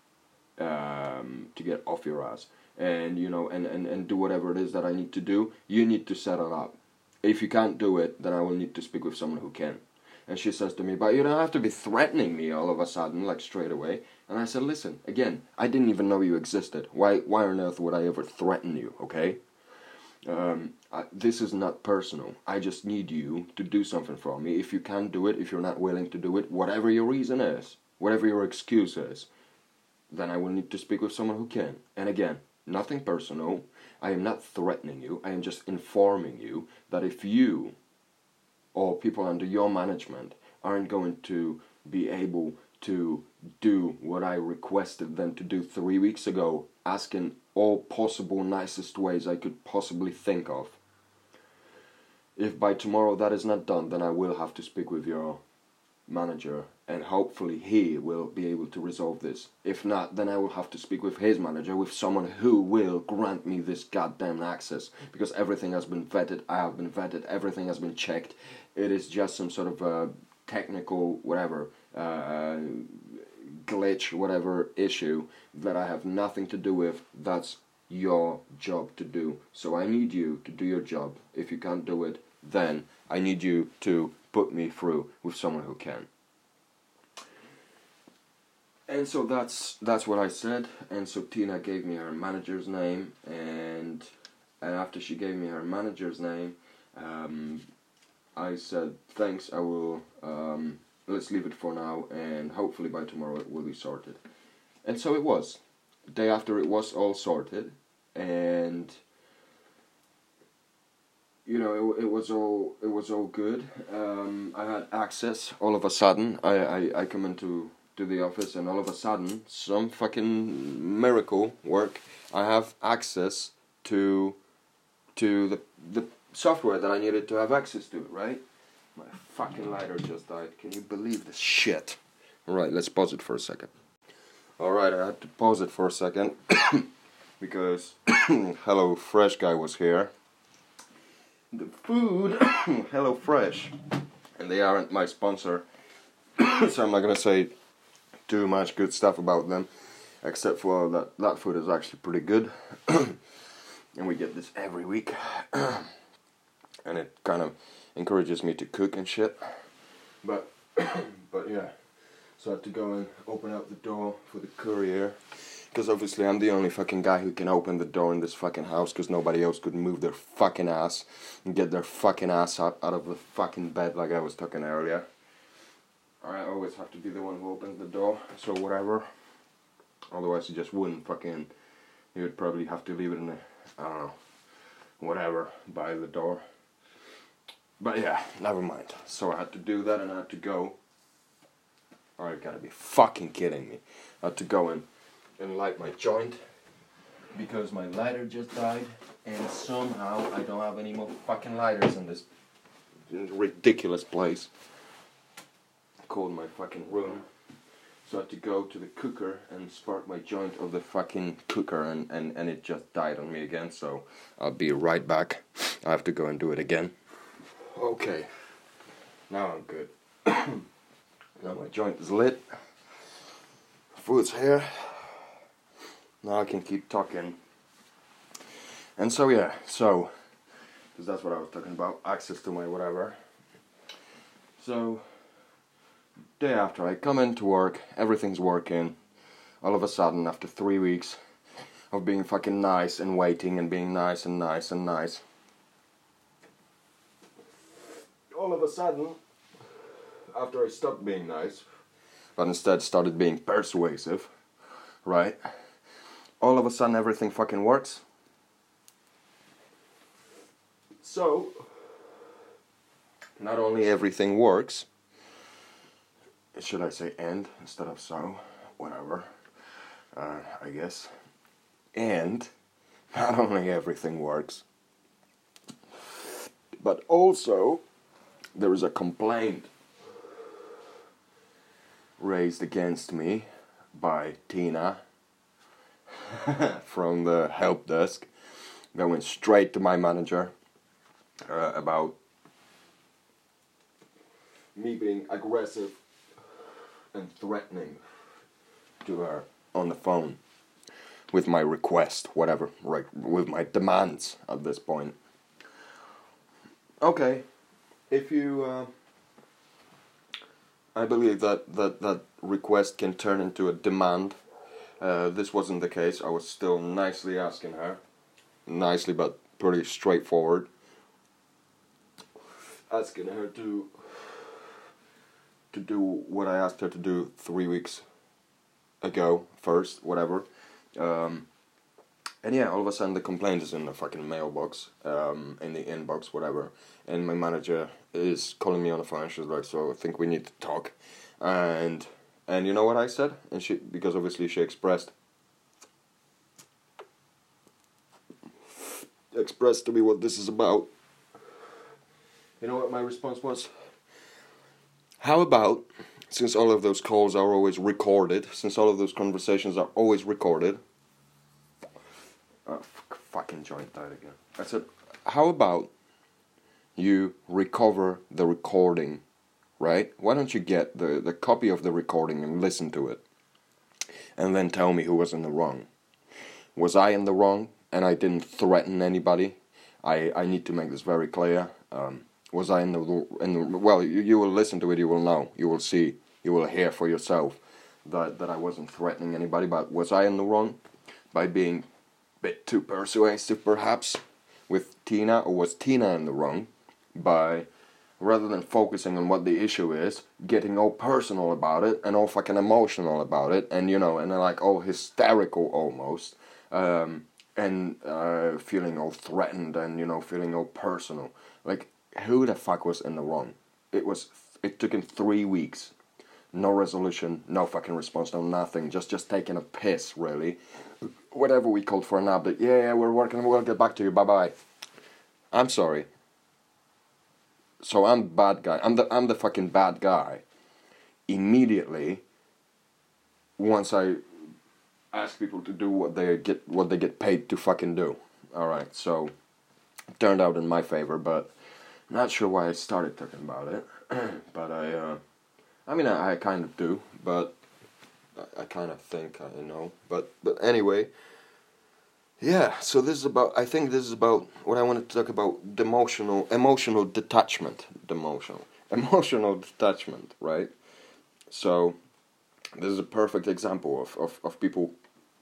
um, to get off your ass, and you know, and, and, and do whatever it is that I need to do, you need to set it up if you can't do it, then I will need to speak with someone who can. And she says to me, but you don't have to be threatening me all of a sudden, like straight away. And I said, listen, again, I didn't even know you existed. Why, why on earth would I ever threaten you, okay? Um, I, this is not personal. I just need you to do something for me. If you can't do it, if you're not willing to do it, whatever your reason is, whatever your excuse is, then I will need to speak with someone who can. And again, nothing personal. I am not threatening you, I am just informing you that if you or people under your management aren't going to be able to do what I requested them to do three weeks ago, asking all possible nicest ways I could possibly think of. If by tomorrow that is not done, then I will have to speak with your manager and hopefully he will be able to resolve this. If not, then I will have to speak with his manager, with someone who will grant me this goddamn access because everything has been vetted, I have been vetted, everything has been checked. It is just some sort of a technical whatever uh, glitch, whatever issue that I have nothing to do with. That's your job to do. So I need you to do your job. If you can't do it, then I need you to put me through with someone who can. And so that's that's what I said. And so Tina gave me her manager's name, and and after she gave me her manager's name, um, I said thanks. I will. Um, let's leave it for now, and hopefully by tomorrow it will be sorted. And so it was. The day after it was all sorted, and you know, it, it was all it was all good. Um, I had access all of a sudden. I, I, I come into to the office and all of a sudden, some fucking miracle work. I have access to to the the software that I needed to have access to. Right? My fucking lighter just died. Can you believe this shit? All right, let's pause it for a second. All right, I had to pause it for a second [COUGHS] because [COUGHS] Hello Fresh guy was here the food, [COUGHS] Hello Fresh, and they aren't my sponsor, so I'm not gonna say too much good stuff about them, except for that that food is actually pretty good, and we get this every week, and it kind of encourages me to cook and shit, but [CLEARS THROAT] but yeah, so I had to go and open up the door for the courier because obviously I'm the only fucking guy who can open the door in this fucking house because nobody else could move their fucking ass and get their fucking ass out, out of the fucking bed like I was talking earlier. I always have to be the one who opens the door, so whatever. Otherwise, you just wouldn't fucking. You would probably have to leave it in the. I don't know. Whatever, by the door. But yeah, never mind. So I had to do that and I had to go. Alright, gotta be fucking kidding me. I had to go and and light my joint because my lighter just died and somehow I don't have any more fucking lighters in this ridiculous place called my fucking room. So I had to go to the cooker and spark my joint of the fucking cooker and, and, and it just died on me again, so I'll be right back. I have to go and do it again. Okay. Now I'm good. [CLEARS THROAT] now my joint is lit. Food's here. Now I can keep talking. And so yeah, so because that's what I was talking about, access to my whatever. So day after I come into work, everything's working. All of a sudden, after three weeks of being fucking nice and waiting and being nice and nice and nice, all of a sudden, after I stopped being nice, but instead started being persuasive, right? All of a sudden, everything fucking works. So, not only everything works, should I say and instead of so, whatever, uh, I guess, and not only everything works, but also there is a complaint raised against me by Tina [LAUGHS] from the help desk that went straight to my manager uh, about me being aggressive and threatening to her on the phone with my request, whatever, right, with my demands at this point. Okay, if you, uh, I believe that, that that request can turn into a demand. Uh, this wasn't the case. I was still nicely asking her, nicely but pretty straightforward, asking her to to do what I asked her to do three weeks ago, first, whatever. Um, and yeah, all of a sudden the complaint is in the fucking mailbox, um, in the inbox, whatever. And my manager is calling me on the phone. She's like, "So I think we need to talk." And and you know what I said? And she because obviously she expressed expressed to me what this is about. You know what my response was? How about, since all of those calls are always recorded, since all of those conversations are always recorded, oh, fucking joint died again. I said, how about you recover the recording, right? Why don't you get the, the copy of the recording and listen to it? And then tell me who was in the wrong. Was I in the wrong and I didn't threaten anybody? I, I need to make this very clear. Um, was I in the in the well? You, you will listen to it. You will know. You will see. You will hear for yourself that that I wasn't threatening anybody. But was I in the wrong by being bit too persuasive, perhaps, with Tina, or was Tina in the wrong by rather than focusing on what the issue is, getting all personal about it and all fucking emotional about it, and you know, and like all hysterical almost, um, and uh, feeling all threatened and you know, feeling all personal. Like who the fuck was in the wrong? It was. It took him three weeks. No resolution, no fucking response, no nothing. Just just taking a piss, really. Whatever we called for an update. Yeah, yeah, we're working. We'll get back to you. Bye bye. I'm sorry. So I'm bad guy. I'm the I'm the fucking bad guy. Immediately. Once I ask people to do what they get what they get paid to fucking do. All right. So it turned out in my favor, but not sure why I started talking about it, [CLEARS THROAT] but I, uh, I mean, I, I, kind of do, but I, I kind of think I know. But but anyway, yeah. So this is about. I think this is about what I wanted to talk about: emotional, emotional detachment, emotional, [LAUGHS] emotional detachment, right? So this is a perfect example of of, of people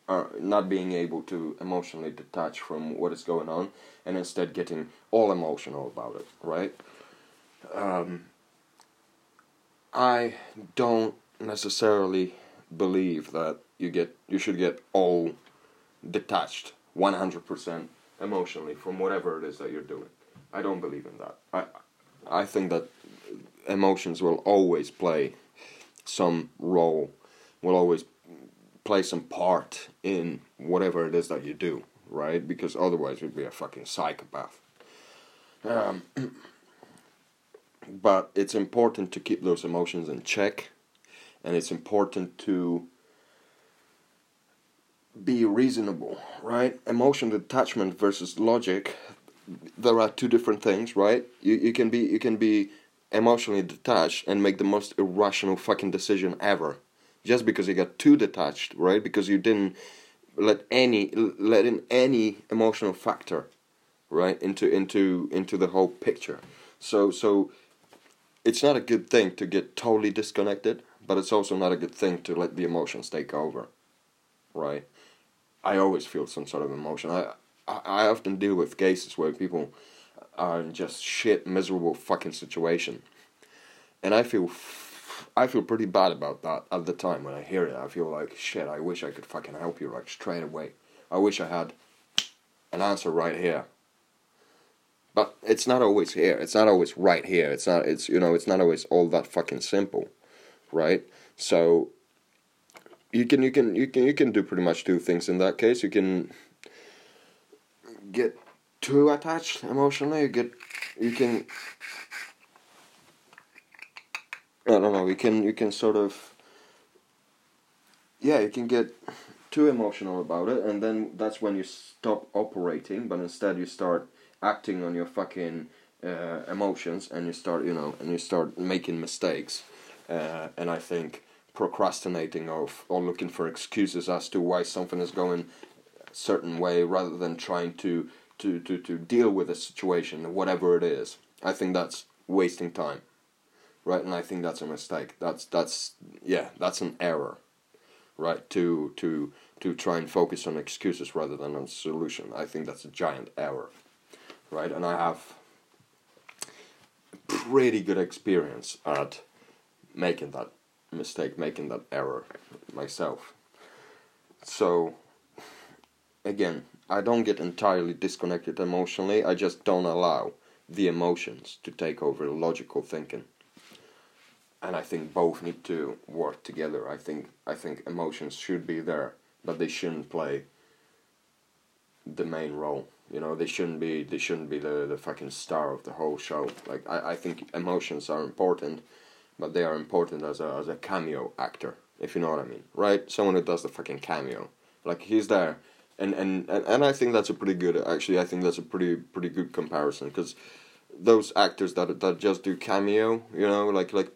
are not being able to emotionally detach from what is going on and instead getting all emotional about it, right? Um, I don't necessarily believe that you get you should get all detached 100% emotionally from whatever it is that you're doing. I don't believe in that. I I think that emotions will always play some role, will always play some part in whatever it is that you do, right? Because otherwise you'd be a fucking psychopath. Um, [CLEARS THROAT] but it's important to keep those emotions in check, and it's important to be reasonable, right? Emotional detachment versus logic. There are two different things, right? You you can be you can be emotionally detached and make the most irrational fucking decision ever just because you got too detached right because you didn't let any let in any emotional factor right into into into the whole picture so so it's not a good thing to get totally disconnected but it's also not a good thing to let the emotions take over right i always feel some sort of emotion i i, often deal with cases where people are in just shit miserable fucking situation and i feel I feel pretty bad about that at the time when I hear it. I feel like shit. I wish I could fucking help you like straight away. I wish I had an answer right here. But it's not always here. It's not always right here. It's not. It's you know. It's not always all that fucking simple, right? So you can you can you can you can do pretty much two things in that case. You can get too attached emotionally. You get you can I don't know. You can you can sort of yeah, you can get too emotional about it, and then that's when you stop operating. But instead, you start acting on your fucking uh, emotions, and you start you know, and you start making mistakes. Uh, and I think procrastinating of or looking for excuses as to why something is going a certain way, rather than trying to to to to deal with a situation, whatever it is. I think that's wasting time right? And I think that's a mistake. That's that's yeah, that's an error, right? To to to try and focus on excuses rather than on solution. I think that's a giant error, right? And I have pretty good experience at making that mistake, making that error myself. So again, I don't get entirely disconnected emotionally. I just don't allow the emotions to take over logical thinking and I think both need to work together. I think I think emotions should be there, but they shouldn't play the main role. You know, they shouldn't be they shouldn't be the, the fucking star of the whole show. Like I, I think emotions are important, but they are important as a as a cameo actor, if you know what I mean. Right? Someone who does the fucking cameo. Like he's there and and, and, and I think that's a pretty good actually I think that's a pretty pretty good comparison because those actors that that just do cameo, you know, like like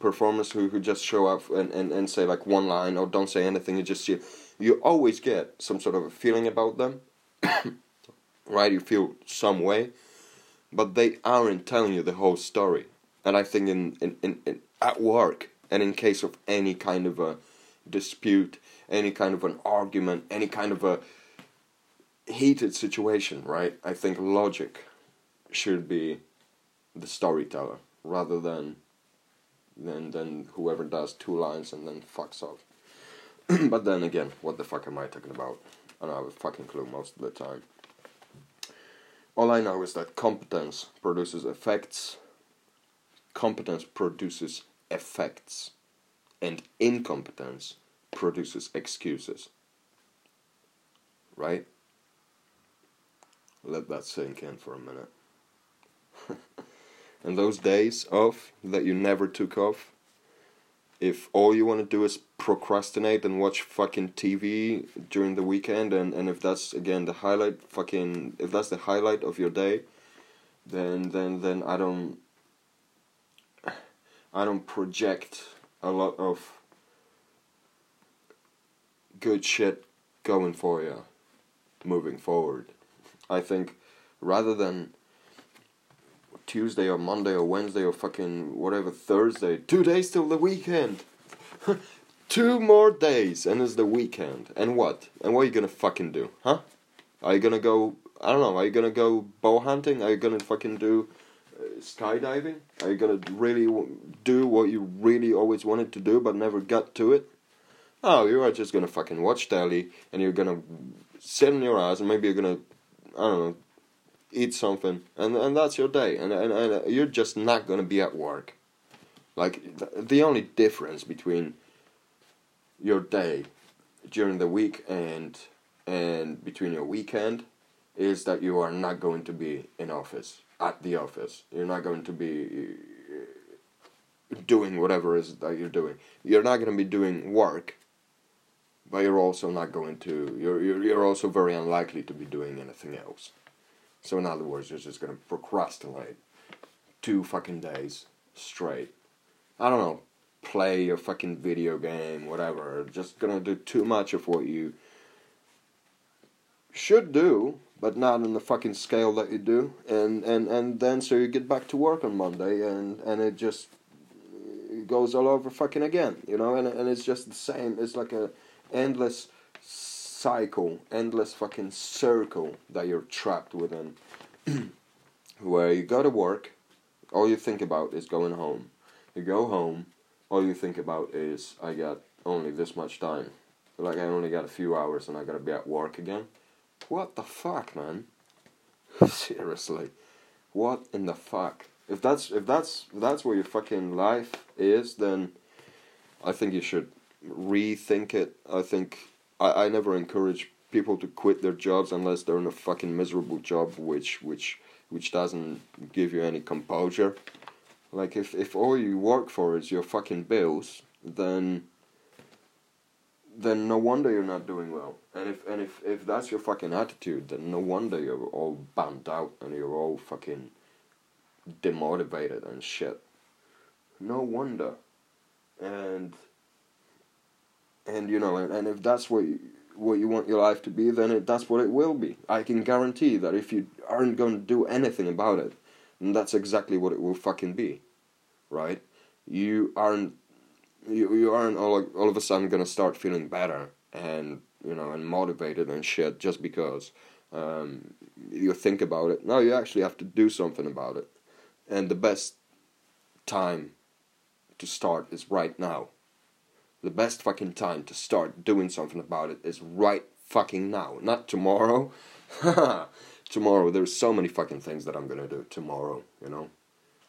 performers who, who just show up and, and, and say like one line or don't say anything you just see you always get some sort of a feeling about them [COUGHS] right you feel some way but they aren't telling you the whole story and i think in, in, in, in at work and in case of any kind of a dispute any kind of an argument any kind of a heated situation right i think logic should be the storyteller rather than than than whoever does two lines and then fucks off. [CLEARS THROAT] but then again, what the fuck am I talking about? I don't have a fucking clue most of the time. All I know is that competence produces effects, competence produces effects, and incompetence produces excuses. Right? Let that sink in for a minute. [LAUGHS] and those days off that you never took off, if all you want to do is procrastinate and watch fucking TV during the weekend, and, and if that's again the highlight, fucking, if that's the highlight of your day, then then then I don't, I don't project a lot of good shit going for you, moving forward. I think rather than Tuesday or Monday or Wednesday or fucking whatever Thursday. Two days till the weekend. [LAUGHS] Two more days and it's the weekend. And what? And what are you gonna fucking do? Huh? Are you gonna go? I don't know. Are you gonna go bow hunting? Are you gonna fucking do Uh, skydiving? Are you gonna really do what you really always wanted to do but never got to it? Oh, you are just gonna fucking watch telly and you're gonna sit in your ass and maybe you're gonna I don't know eat something, and and that's your day, and and, and uh, you're just not gonna be at work. Like the only difference between your day during the week and and between your weekend is that you are not going to be in office at the office. You're not going to be uh, doing whatever is that you're doing. You're not going to be doing work, but you're also not going to. You're you're you're also very unlikely to be doing anything else. So in other words, you're just gonna procrastinate two fucking days straight. I don't know, play a fucking video game, whatever. Just gonna do too much of what you should do, but not in the fucking scale that you do. And and and then so you get back to work on Monday, and and it just goes all over fucking again, you know. And and it's just the same. It's like a endless cycle, endless fucking circle that you're trapped within, [CLEARS THROAT] where you go to work, all you think about is going home. You go home, all you think about is I got only this much time. Like I only got a few hours and I gotta be at work again. What the fuck, man? [LAUGHS] Seriously, what in the fuck? If that's if that's if that's where your fucking life is, then I think you should rethink it. I think I, I never encourage people to quit their jobs unless they're in a fucking miserable job which which which doesn't give you any composure. Like if if all you work for is your fucking bills, then then no wonder you're not doing well. And if and if if that's your fucking attitude, then no wonder you're all bummed out and you're all fucking demotivated and shit. No wonder. And and you know, and, and if that's what you, what you want your life to be, then it, that's what it will be. I can guarantee that if you aren't going to do anything about it, then that's exactly what it will fucking be, right? You aren't you you aren't all all of a sudden gonna start feeling better and you know and motivated and shit just because um, you think about it. No, you actually have to do something about it, and the best time to start is right now the best fucking time to start doing something about it is right fucking now, not tomorrow. [LAUGHS] tomorrow, there's so many fucking things that I'm gonna do tomorrow, you know,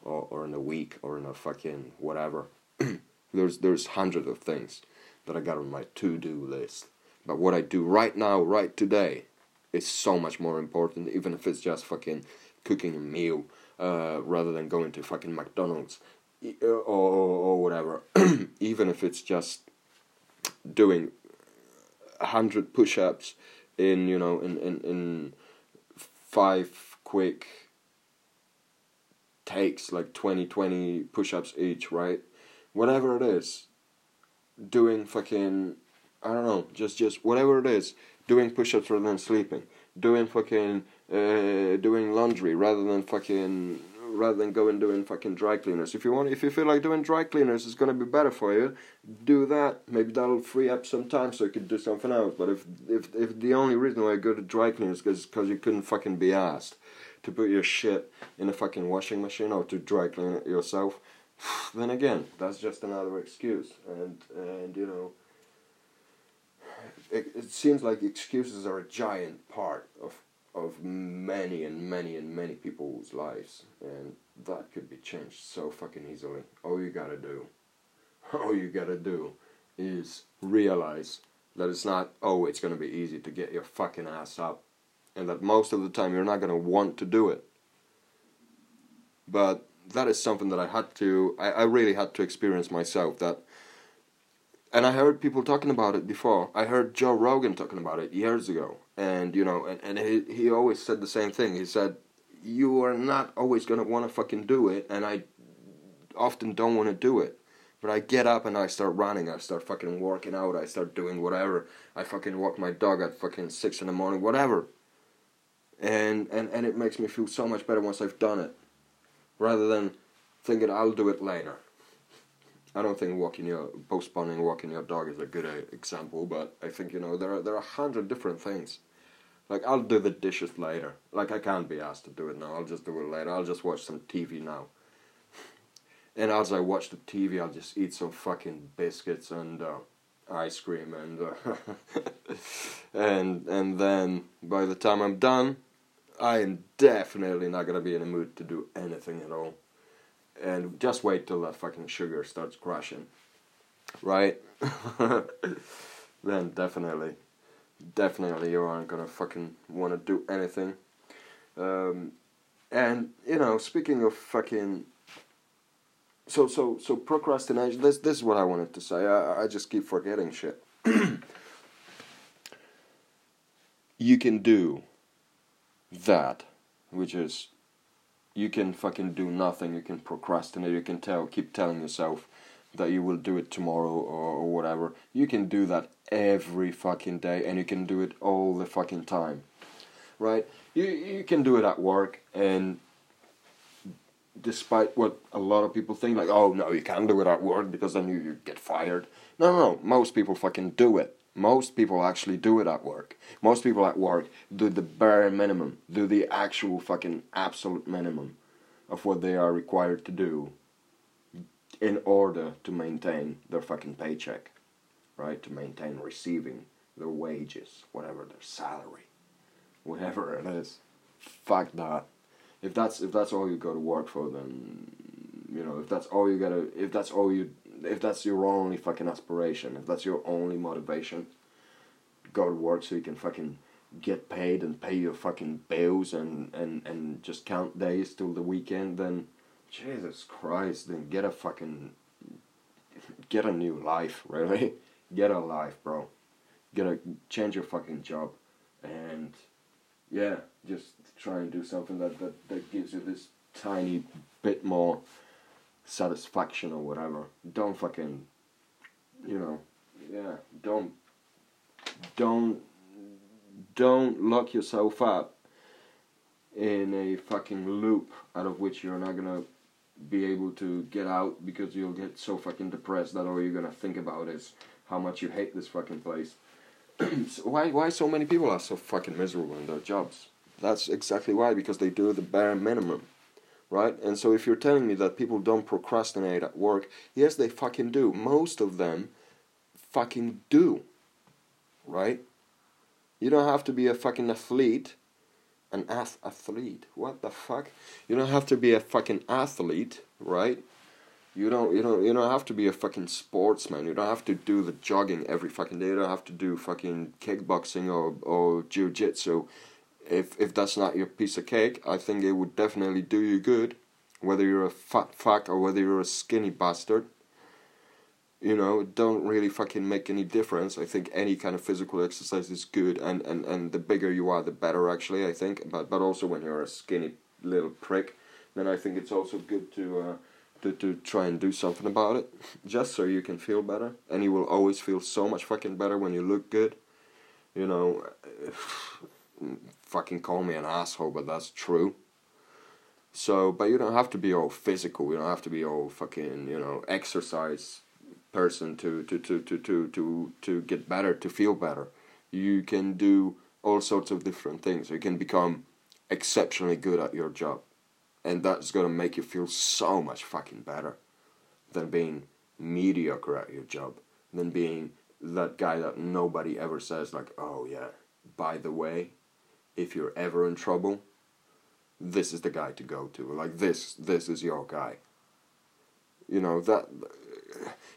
or or in a week or in a fucking whatever. [CLEARS THROAT] there's there's hundreds of things that I got on my to do list. But what I do right now, right today, is so much more important. Even if it's just fucking cooking a meal, uh, rather than going to fucking McDonald's or, or, or whatever, [CLEARS THROAT] even if it's just doing hundred push-ups in you know in, in, in five quick takes like 20 20 push-ups each right whatever it is doing fucking i don't know just just whatever it is doing push-ups rather than sleeping doing fucking uh, doing laundry rather than fucking rather than going doing fucking dry cleaners. If you want, if you feel like doing dry cleaners is gonna be better for you, do that. Maybe that'll free up some time so you can do something else. But if if if the only reason why you go to dry cleaners is because you couldn't fucking be asked to put your shit in a fucking washing machine or to dry clean it yourself, [SIGHS] then again, that's just another excuse. And and you know. It, it seems like excuses are a giant part of of many and many and many people's lives, and that could be changed so fucking easily. All you gotta do, [LAUGHS] all you gotta do, is realize that it's not. Oh, it's gonna be easy to get your fucking ass up, and that most of the time you're not gonna want to do it. But that is something that I had to. I, I really had to experience myself. That and I heard people talking about it before. I heard Joe Rogan talking about it years ago, and you know, and, and he he always said the same thing. He said, "You are not always gonna want to fucking do it," and I often don't want to do it. But I get up and I start running. I start fucking working out. I start doing whatever. I fucking walk my dog at fucking six in the morning, whatever. And and and it makes me feel so much better once I've done it, rather than thinking I'll do it later. I don't think walking your postponing walking your dog is a good uh, example, but I think you know there are there are a hundred different things. Like I'll do the dishes later. Like I can't be asked to do it now. I'll just do it later. I'll just watch some TV now. [LAUGHS] and as I watch the TV, I'll just eat some fucking biscuits and uh, ice cream and uh, [LAUGHS] and and then by the time I'm done, I am definitely not gonna be in a mood to do anything at all and just wait till that fucking sugar starts crashing, right? [LAUGHS] then definitely, definitely you aren't gonna fucking want to do anything. Um, and you know, speaking of fucking, so so so procrastination. This this is what I wanted to say. I I just keep forgetting shit. [CLEARS THROAT] you can do that, which is you can fucking do nothing. You can procrastinate. You can tell, keep telling yourself that you will do it tomorrow or, or whatever. You can do that every fucking day, and you can do it all the fucking time, right? You you can do it at work, and despite what a lot of people think, like, oh no, you can't do it at work because then you, you get fired. No, no, no. Most people fucking do it. Most people actually do it at work. Most people at work do the bare minimum, do the actual fucking absolute minimum of what they are required to do in order to maintain their fucking paycheck, right? To maintain receiving their wages, whatever their salary, whatever it is. Fuck that. If that's if that's all you go to work for, then you know if that's all you gotta if that's all you if that's your only fucking aspiration, if that's your only motivation, go to work so you can fucking get paid and pay your fucking bills and, and, and just count days till the weekend, then Jesus Christ, then get a fucking get a new life, [LAUGHS] really. Get a life, bro. Get a change your fucking job and yeah, just try and do something that, that, that gives you this tiny bit more satisfaction or whatever. Don't fucking, you know, yeah, don't, don't, don't lock yourself up in a fucking loop out of which you're not gonna be able to get out because you'll get so fucking depressed that all you're gonna think about is how much you hate this fucking place. [CLEARS THROAT] so why why so many people are so fucking miserable in their jobs? That's exactly why because they do the bare minimum right? And so if you're telling me that people don't procrastinate at work, yes, they fucking do. Most of them fucking do, right? You don't have to be a fucking athlete, an ath- athlete. What the fuck? You don't have to be a fucking athlete, right? You don't you don't you don't have to be a fucking sportsman. You don't have to do the jogging every fucking day. You don't have to do fucking kickboxing or or jiu-jitsu if if that's not your piece of cake, I think it would definitely do you good, whether you're a fat fuck or whether you're a skinny bastard. You know, don't really fucking make any difference. I think any kind of physical exercise is good, and, and, and the bigger you are, the better. Actually, I think. But but also when you're a skinny little prick, then I think it's also good to. Uh, to, to try and do something about it, just so you can feel better, and you will always feel so much fucking better when you look good. You know, [SIGHS] fucking call me an asshole, but that's true. So, but you don't have to be all physical. You don't have to be all fucking, you know, exercise person to to to to to to, to get better, to feel better. You can do all sorts of different things. You can become exceptionally good at your job. And that's gonna make you feel so much fucking better than being mediocre at your job. Than being that guy that nobody ever says like, oh yeah, by the way, if you're ever in trouble, this is the guy to go to. Like this, this is your guy. You know that.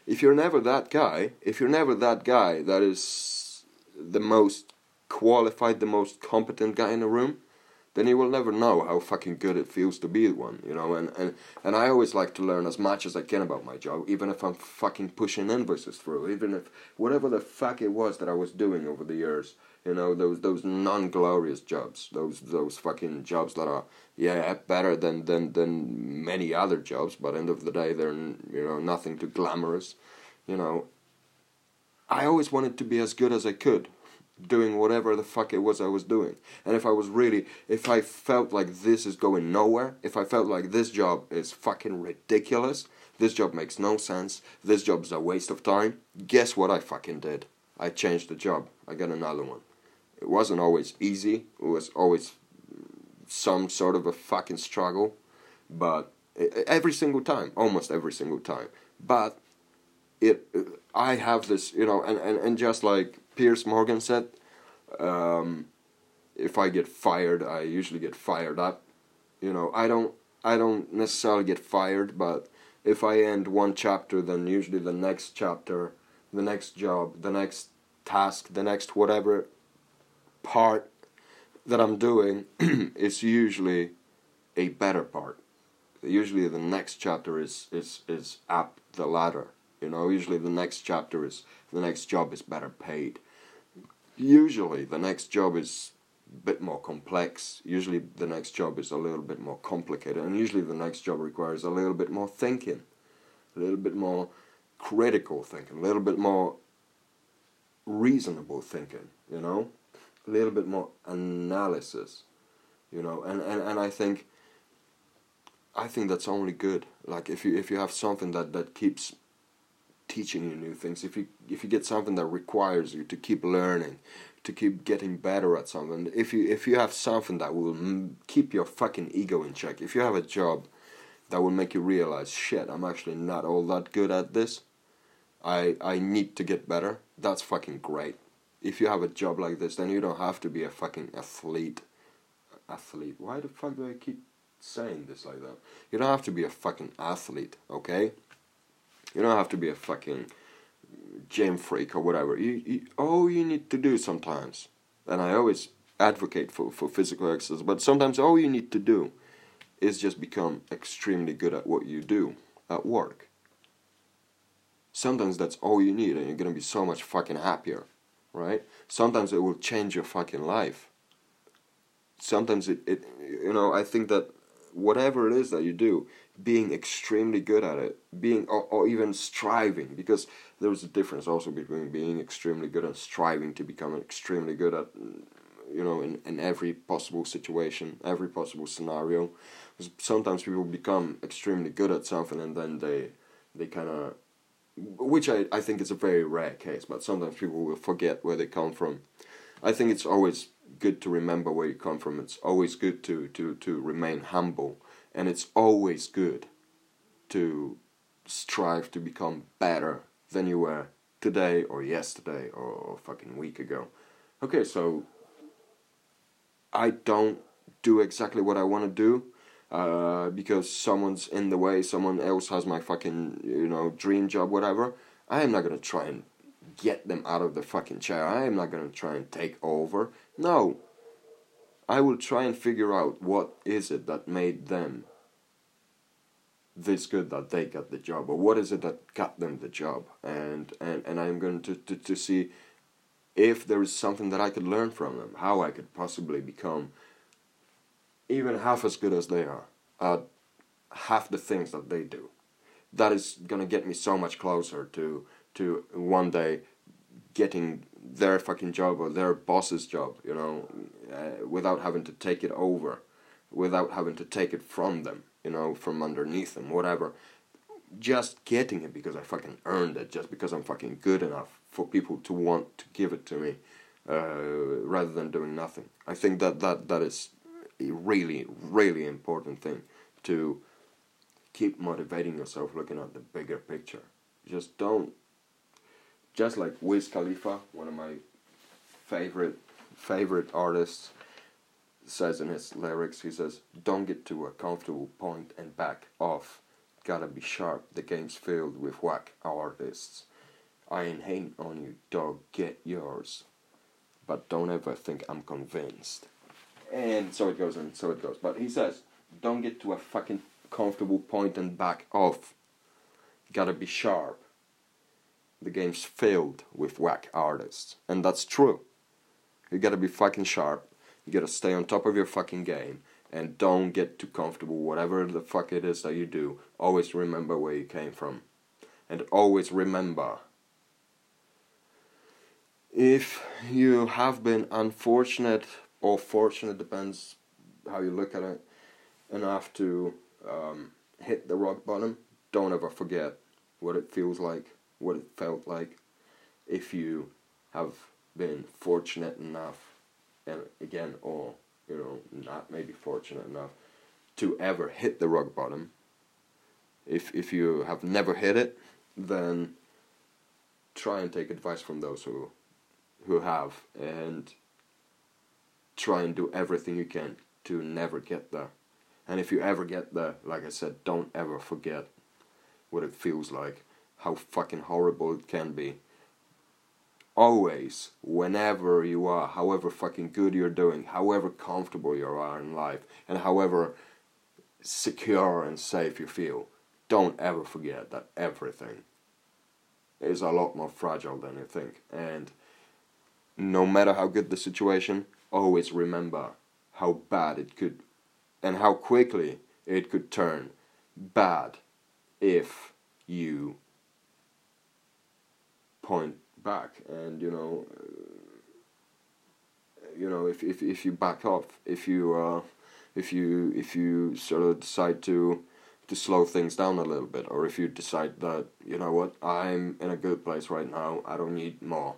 If you're never that guy, if you're never that guy that is the most qualified, the most competent guy in the room, then you will never know how fucking good it feels to be one, you know. And, and, and I always like to learn as much as I can about my job, even if I'm fucking pushing invoices through, even if whatever the fuck it was that I was doing over the years, you know, those those non glorious jobs, those those fucking jobs that are yeah better than than than many other jobs, but end of the day they're you know nothing too glamorous, you know. I always wanted to be as good as I could doing whatever the fuck it was I was doing. And if I was really, if I felt like this is going nowhere, if I felt like this job is fucking ridiculous, this job makes no sense, this job's a waste of time, guess what I fucking did? I changed the job. I got another one. It wasn't always easy, it was always some sort of a fucking struggle, but every single time, almost every single time. But it, I have this, you know, and, and, and just like Piers Morgan said, um, if I get fired, I usually get fired up. You know, I don't I don't necessarily get fired, but if I end one chapter, then usually the next chapter, the next job, the next task, the next whatever part that I'm doing [CLEARS THROAT] is usually a better part. Usually the next chapter is is is up the ladder. You know, usually the next chapter is the next job is better paid. Usually the next job is a bit more complex. Usually the next job is a little bit more complicated, and usually the next job requires a little bit more thinking, a little bit more critical thinking, a little bit more reasonable thinking, you know, a little bit more analysis, you know, and, and, and I think I think that's only good. Like if you if you have something that, that keeps teaching you new things, if you if you get something that requires you to keep learning, to keep getting better at something, if you if you have something that will keep your fucking ego in check, if you have a job that will make you realize, shit, I'm actually not all that good at this. I I need to get better. That's fucking great. If you have a job like this, then you don't have to be a fucking athlete. Athlete. Why the fuck do I keep saying this like that? You don't have to be a fucking athlete, okay? You don't have to be a fucking gym freak or whatever. You, you all you need to do sometimes, and I always advocate for, for physical exercise, but sometimes all you need to do is just become extremely good at what you do at work. Sometimes that's all you need, and you're gonna be so much fucking happier, right? Sometimes it will change your fucking life. Sometimes it, it you know, I think that whatever it is that you do, being extremely good at it, being or, or even striving, because there's a difference also between being extremely good and striving to become extremely good at, you know, in, in every possible situation, every possible scenario. Because Sometimes people become extremely good at something and then they they kind of, which I, I think is a very rare case, but sometimes people will forget where they come from. I think it's always good to remember where you come from. It's always good to, to, to remain humble. And it's always good to strive to become better than you were today or yesterday or, fucking week ago. Okay, so I don't do exactly what I want to do uh, because someone's in the way, someone else has my fucking, you know, dream job, whatever. I am not gonna try and get them out of the fucking chair. I am not gonna try and take over. No. I will try and figure out what is it that made them this good that they got the job or what is it that got them the job and and, and I'm going to, to, to see if there is something that I could learn from them, how I could possibly become even half as good as they are at half the things that they do. That is gonna get me so much closer to to one day getting their fucking job or their boss's job, you know, uh, without having to take it over, without having to take it from them, you know, from underneath them, whatever. Just getting it because I fucking earned it, just because I'm fucking good enough for people to want to give it to me, uh, rather than doing nothing. I think that that that is a really really important thing to keep motivating yourself, looking at the bigger picture. Just don't just like Wiz Khalifa, one of my favorite favorite artists, says in his lyrics, he says, "Don't get to a comfortable point and back off. Gotta be sharp. The game's filled with whack artists. I ain't hating on you, dog. Get yours, but don't ever think I'm convinced." And so it goes, and so it goes. But he says, "Don't get to a fucking comfortable point and back off. Gotta be sharp." The game's filled with whack artists. And that's true. You gotta be fucking sharp. You gotta stay on top of your fucking game. And don't get too comfortable, whatever the fuck it is that you do. Always remember where you came from. And always remember if you have been unfortunate or fortunate, depends how you look at it, enough to um, hit the rock bottom, don't ever forget what it feels like what it felt like if you have been fortunate enough, and again, or you know, not maybe fortunate enough to ever hit the rock bottom. If if you have never hit it, then try and take advice from those who who have and try and do everything you can to never get there. And if you ever get there, like I said, don't ever forget what it feels like how fucking horrible it can be. Always, whenever you are, however fucking good you're doing, however comfortable you are in life, and however secure and safe you feel, don't ever forget that everything is a lot more fragile than you think. And no matter how good the situation, always remember how bad it could and how quickly it could turn bad if you point back and you know you know if if if you back off if you uh if you if you sort of decide to to slow things down a little bit or if you decide that you know what I'm in a good place right now I don't need more.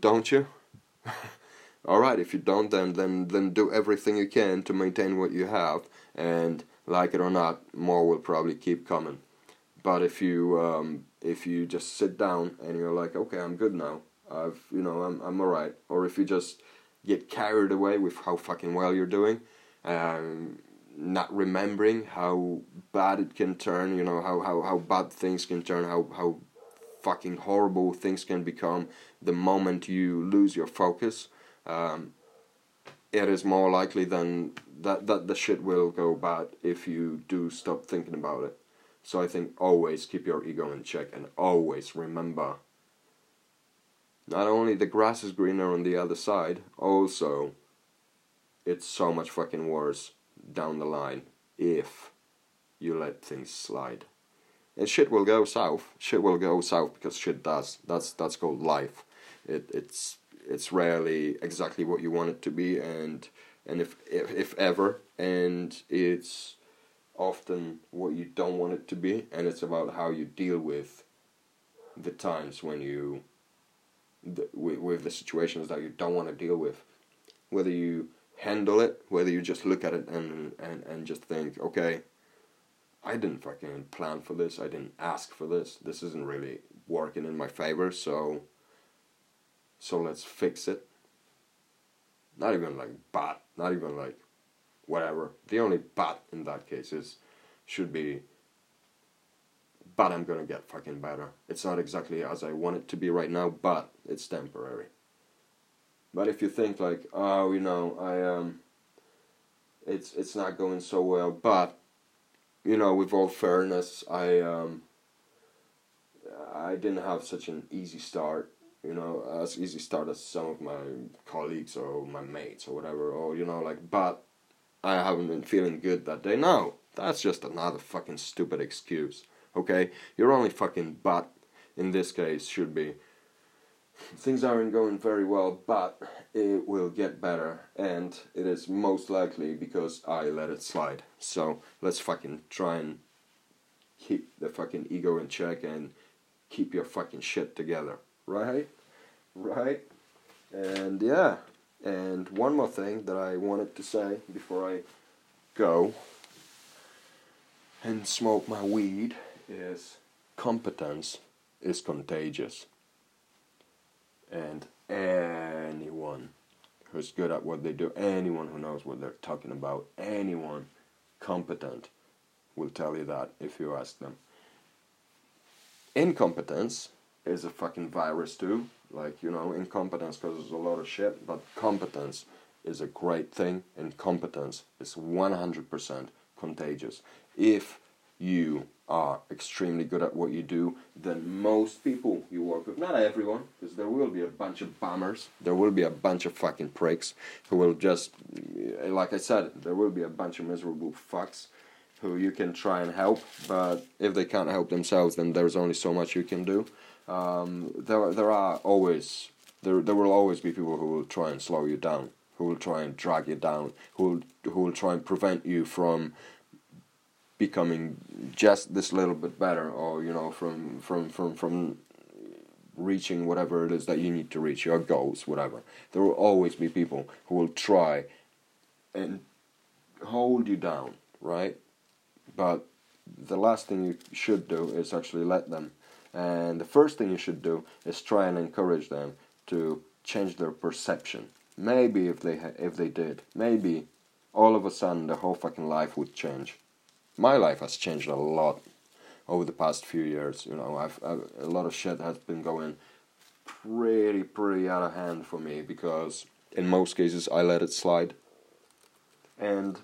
Don't you? [LAUGHS] All right if you don't then then then do everything you can to maintain what you have and like it or not more will probably keep coming. But if you um, if you just sit down and you're like okay I'm good now I've you know I'm I'm alright or if you just get carried away with how fucking well you're doing um, not remembering how bad it can turn you know how, how, how bad things can turn how, how fucking horrible things can become the moment you lose your focus um, it is more likely than that that the shit will go bad if you do stop thinking about it. So I think always keep your ego in check and always remember not only the grass is greener on the other side, also it's so much fucking worse down the line if you let things slide. And shit will go south. Shit will go south because shit does. That's that's called life. It it's it's rarely exactly what you want it to be and and if if, if ever and it's often what you don't want it to be and it's about how you deal with the times when you the, with, with the situations that you don't want to deal with whether you handle it whether you just look at it and and, and just think okay I didn't fucking plan for this I didn't ask for this this isn't really working in my favor so so let's fix it. Not even like bad, not even like whatever. The only bad in that case is should be but I'm gonna get fucking better. It's not exactly as I want it to be right now, but it's temporary. But if you think like, oh, you know, I um, it's it's not going so well, but you know, with all fairness, I um, I didn't have such an easy start you know, as easy start as some of my colleagues or my mates or whatever, or you know, like, but I haven't been feeling good that day. No, that's just another fucking stupid excuse. Okay, your only fucking but in this case should be things aren't going very well, but it will get better, and it is most likely because I let it slide. So let's fucking try and keep the fucking ego in check and keep your fucking shit together right? Right? And yeah, and one more thing that I wanted to say before I go and smoke my weed is competence is contagious. And anyone who's good at what they do, anyone who knows what they're talking about, anyone competent will tell you that if you ask them. Incompetence is a fucking virus too. Like, you know, incompetence causes a lot of shit, but competence is a great thing, and competence is 100% contagious. If you are extremely good at what you do, then most people you work with, not everyone, because there will be a bunch of bombers, there will be a bunch of fucking pricks who will just, like I said, there will be a bunch of miserable fucks who you can try and help, but if they can't help themselves, then there's only so much you can do um, there there are always there there will always be people who will try and slow you down, who will try and drag you down, who will, who will try and prevent you from becoming just this little bit better, or you know from from from from reaching whatever it is that you need to reach your goals, whatever. There will always be people who will try and hold you down, right? But the last thing you should do is actually let them and the first thing you should do is try and encourage them to change their perception. Maybe if they if they did, maybe all of a sudden the whole fucking life would change. My life has changed a lot over the past few years. You know, I've, I've a lot of shit has been going pretty pretty out of hand for me because in most cases I let it slide. And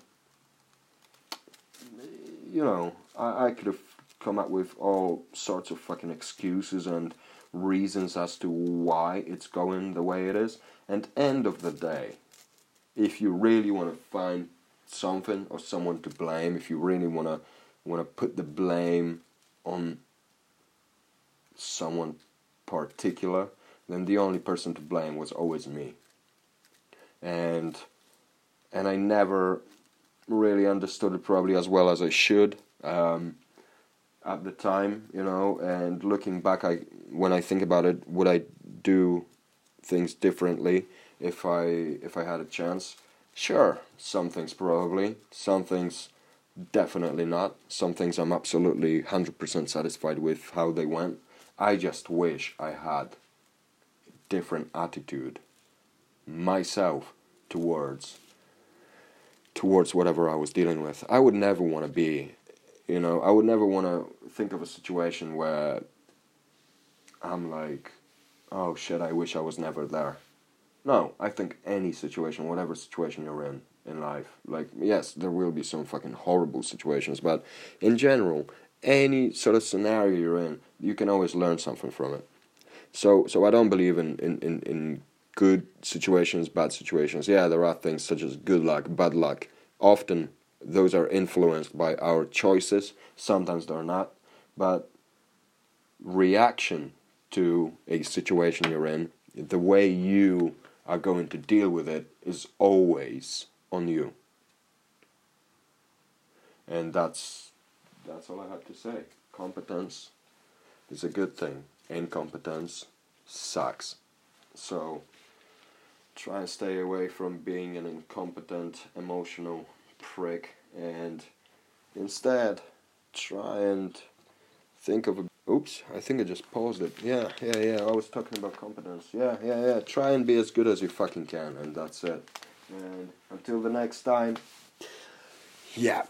you know, I, I could have come up with all sorts of fucking excuses and reasons as to why it's going the way it is. And end of the day, if you really want to find something or someone to blame, if you really want to want to put the blame on someone particular, then the only person to blame was always me. And and I never really understood it probably as well as I should um, at the time, you know. And looking back, I when I think about it, would I do things differently if I if I had a chance? Sure, some things probably, some things definitely not. Some things I'm absolutely hundred percent satisfied with how they went. I just wish I had different attitude myself towards towards whatever I was dealing with. I would never want to be, you know, I would never want to think of a situation where I'm like, oh shit, I wish I was never there. No, I think any situation, whatever situation you're in in life, like yes, there will be some fucking horrible situations, but in general, any sort of scenario you're in, you can always learn something from it. So, so I don't believe in in in, in good situations, bad situations. Yeah, there are things such as good luck, bad luck. Often those are influenced by our choices. Sometimes they're not, but reaction to a situation you're in, the way you are going to deal with it is always on you. And that's that's all I have to say. Competence is a good thing. Incompetence sucks. So try and stay away from being an incompetent, emotional prick and instead try and think of a oops i think i just paused it. Yeah yeah yeah i was talking about competence. Yeah yeah yeah try and be as good as you fucking can and that's it. And until the next time. Yeah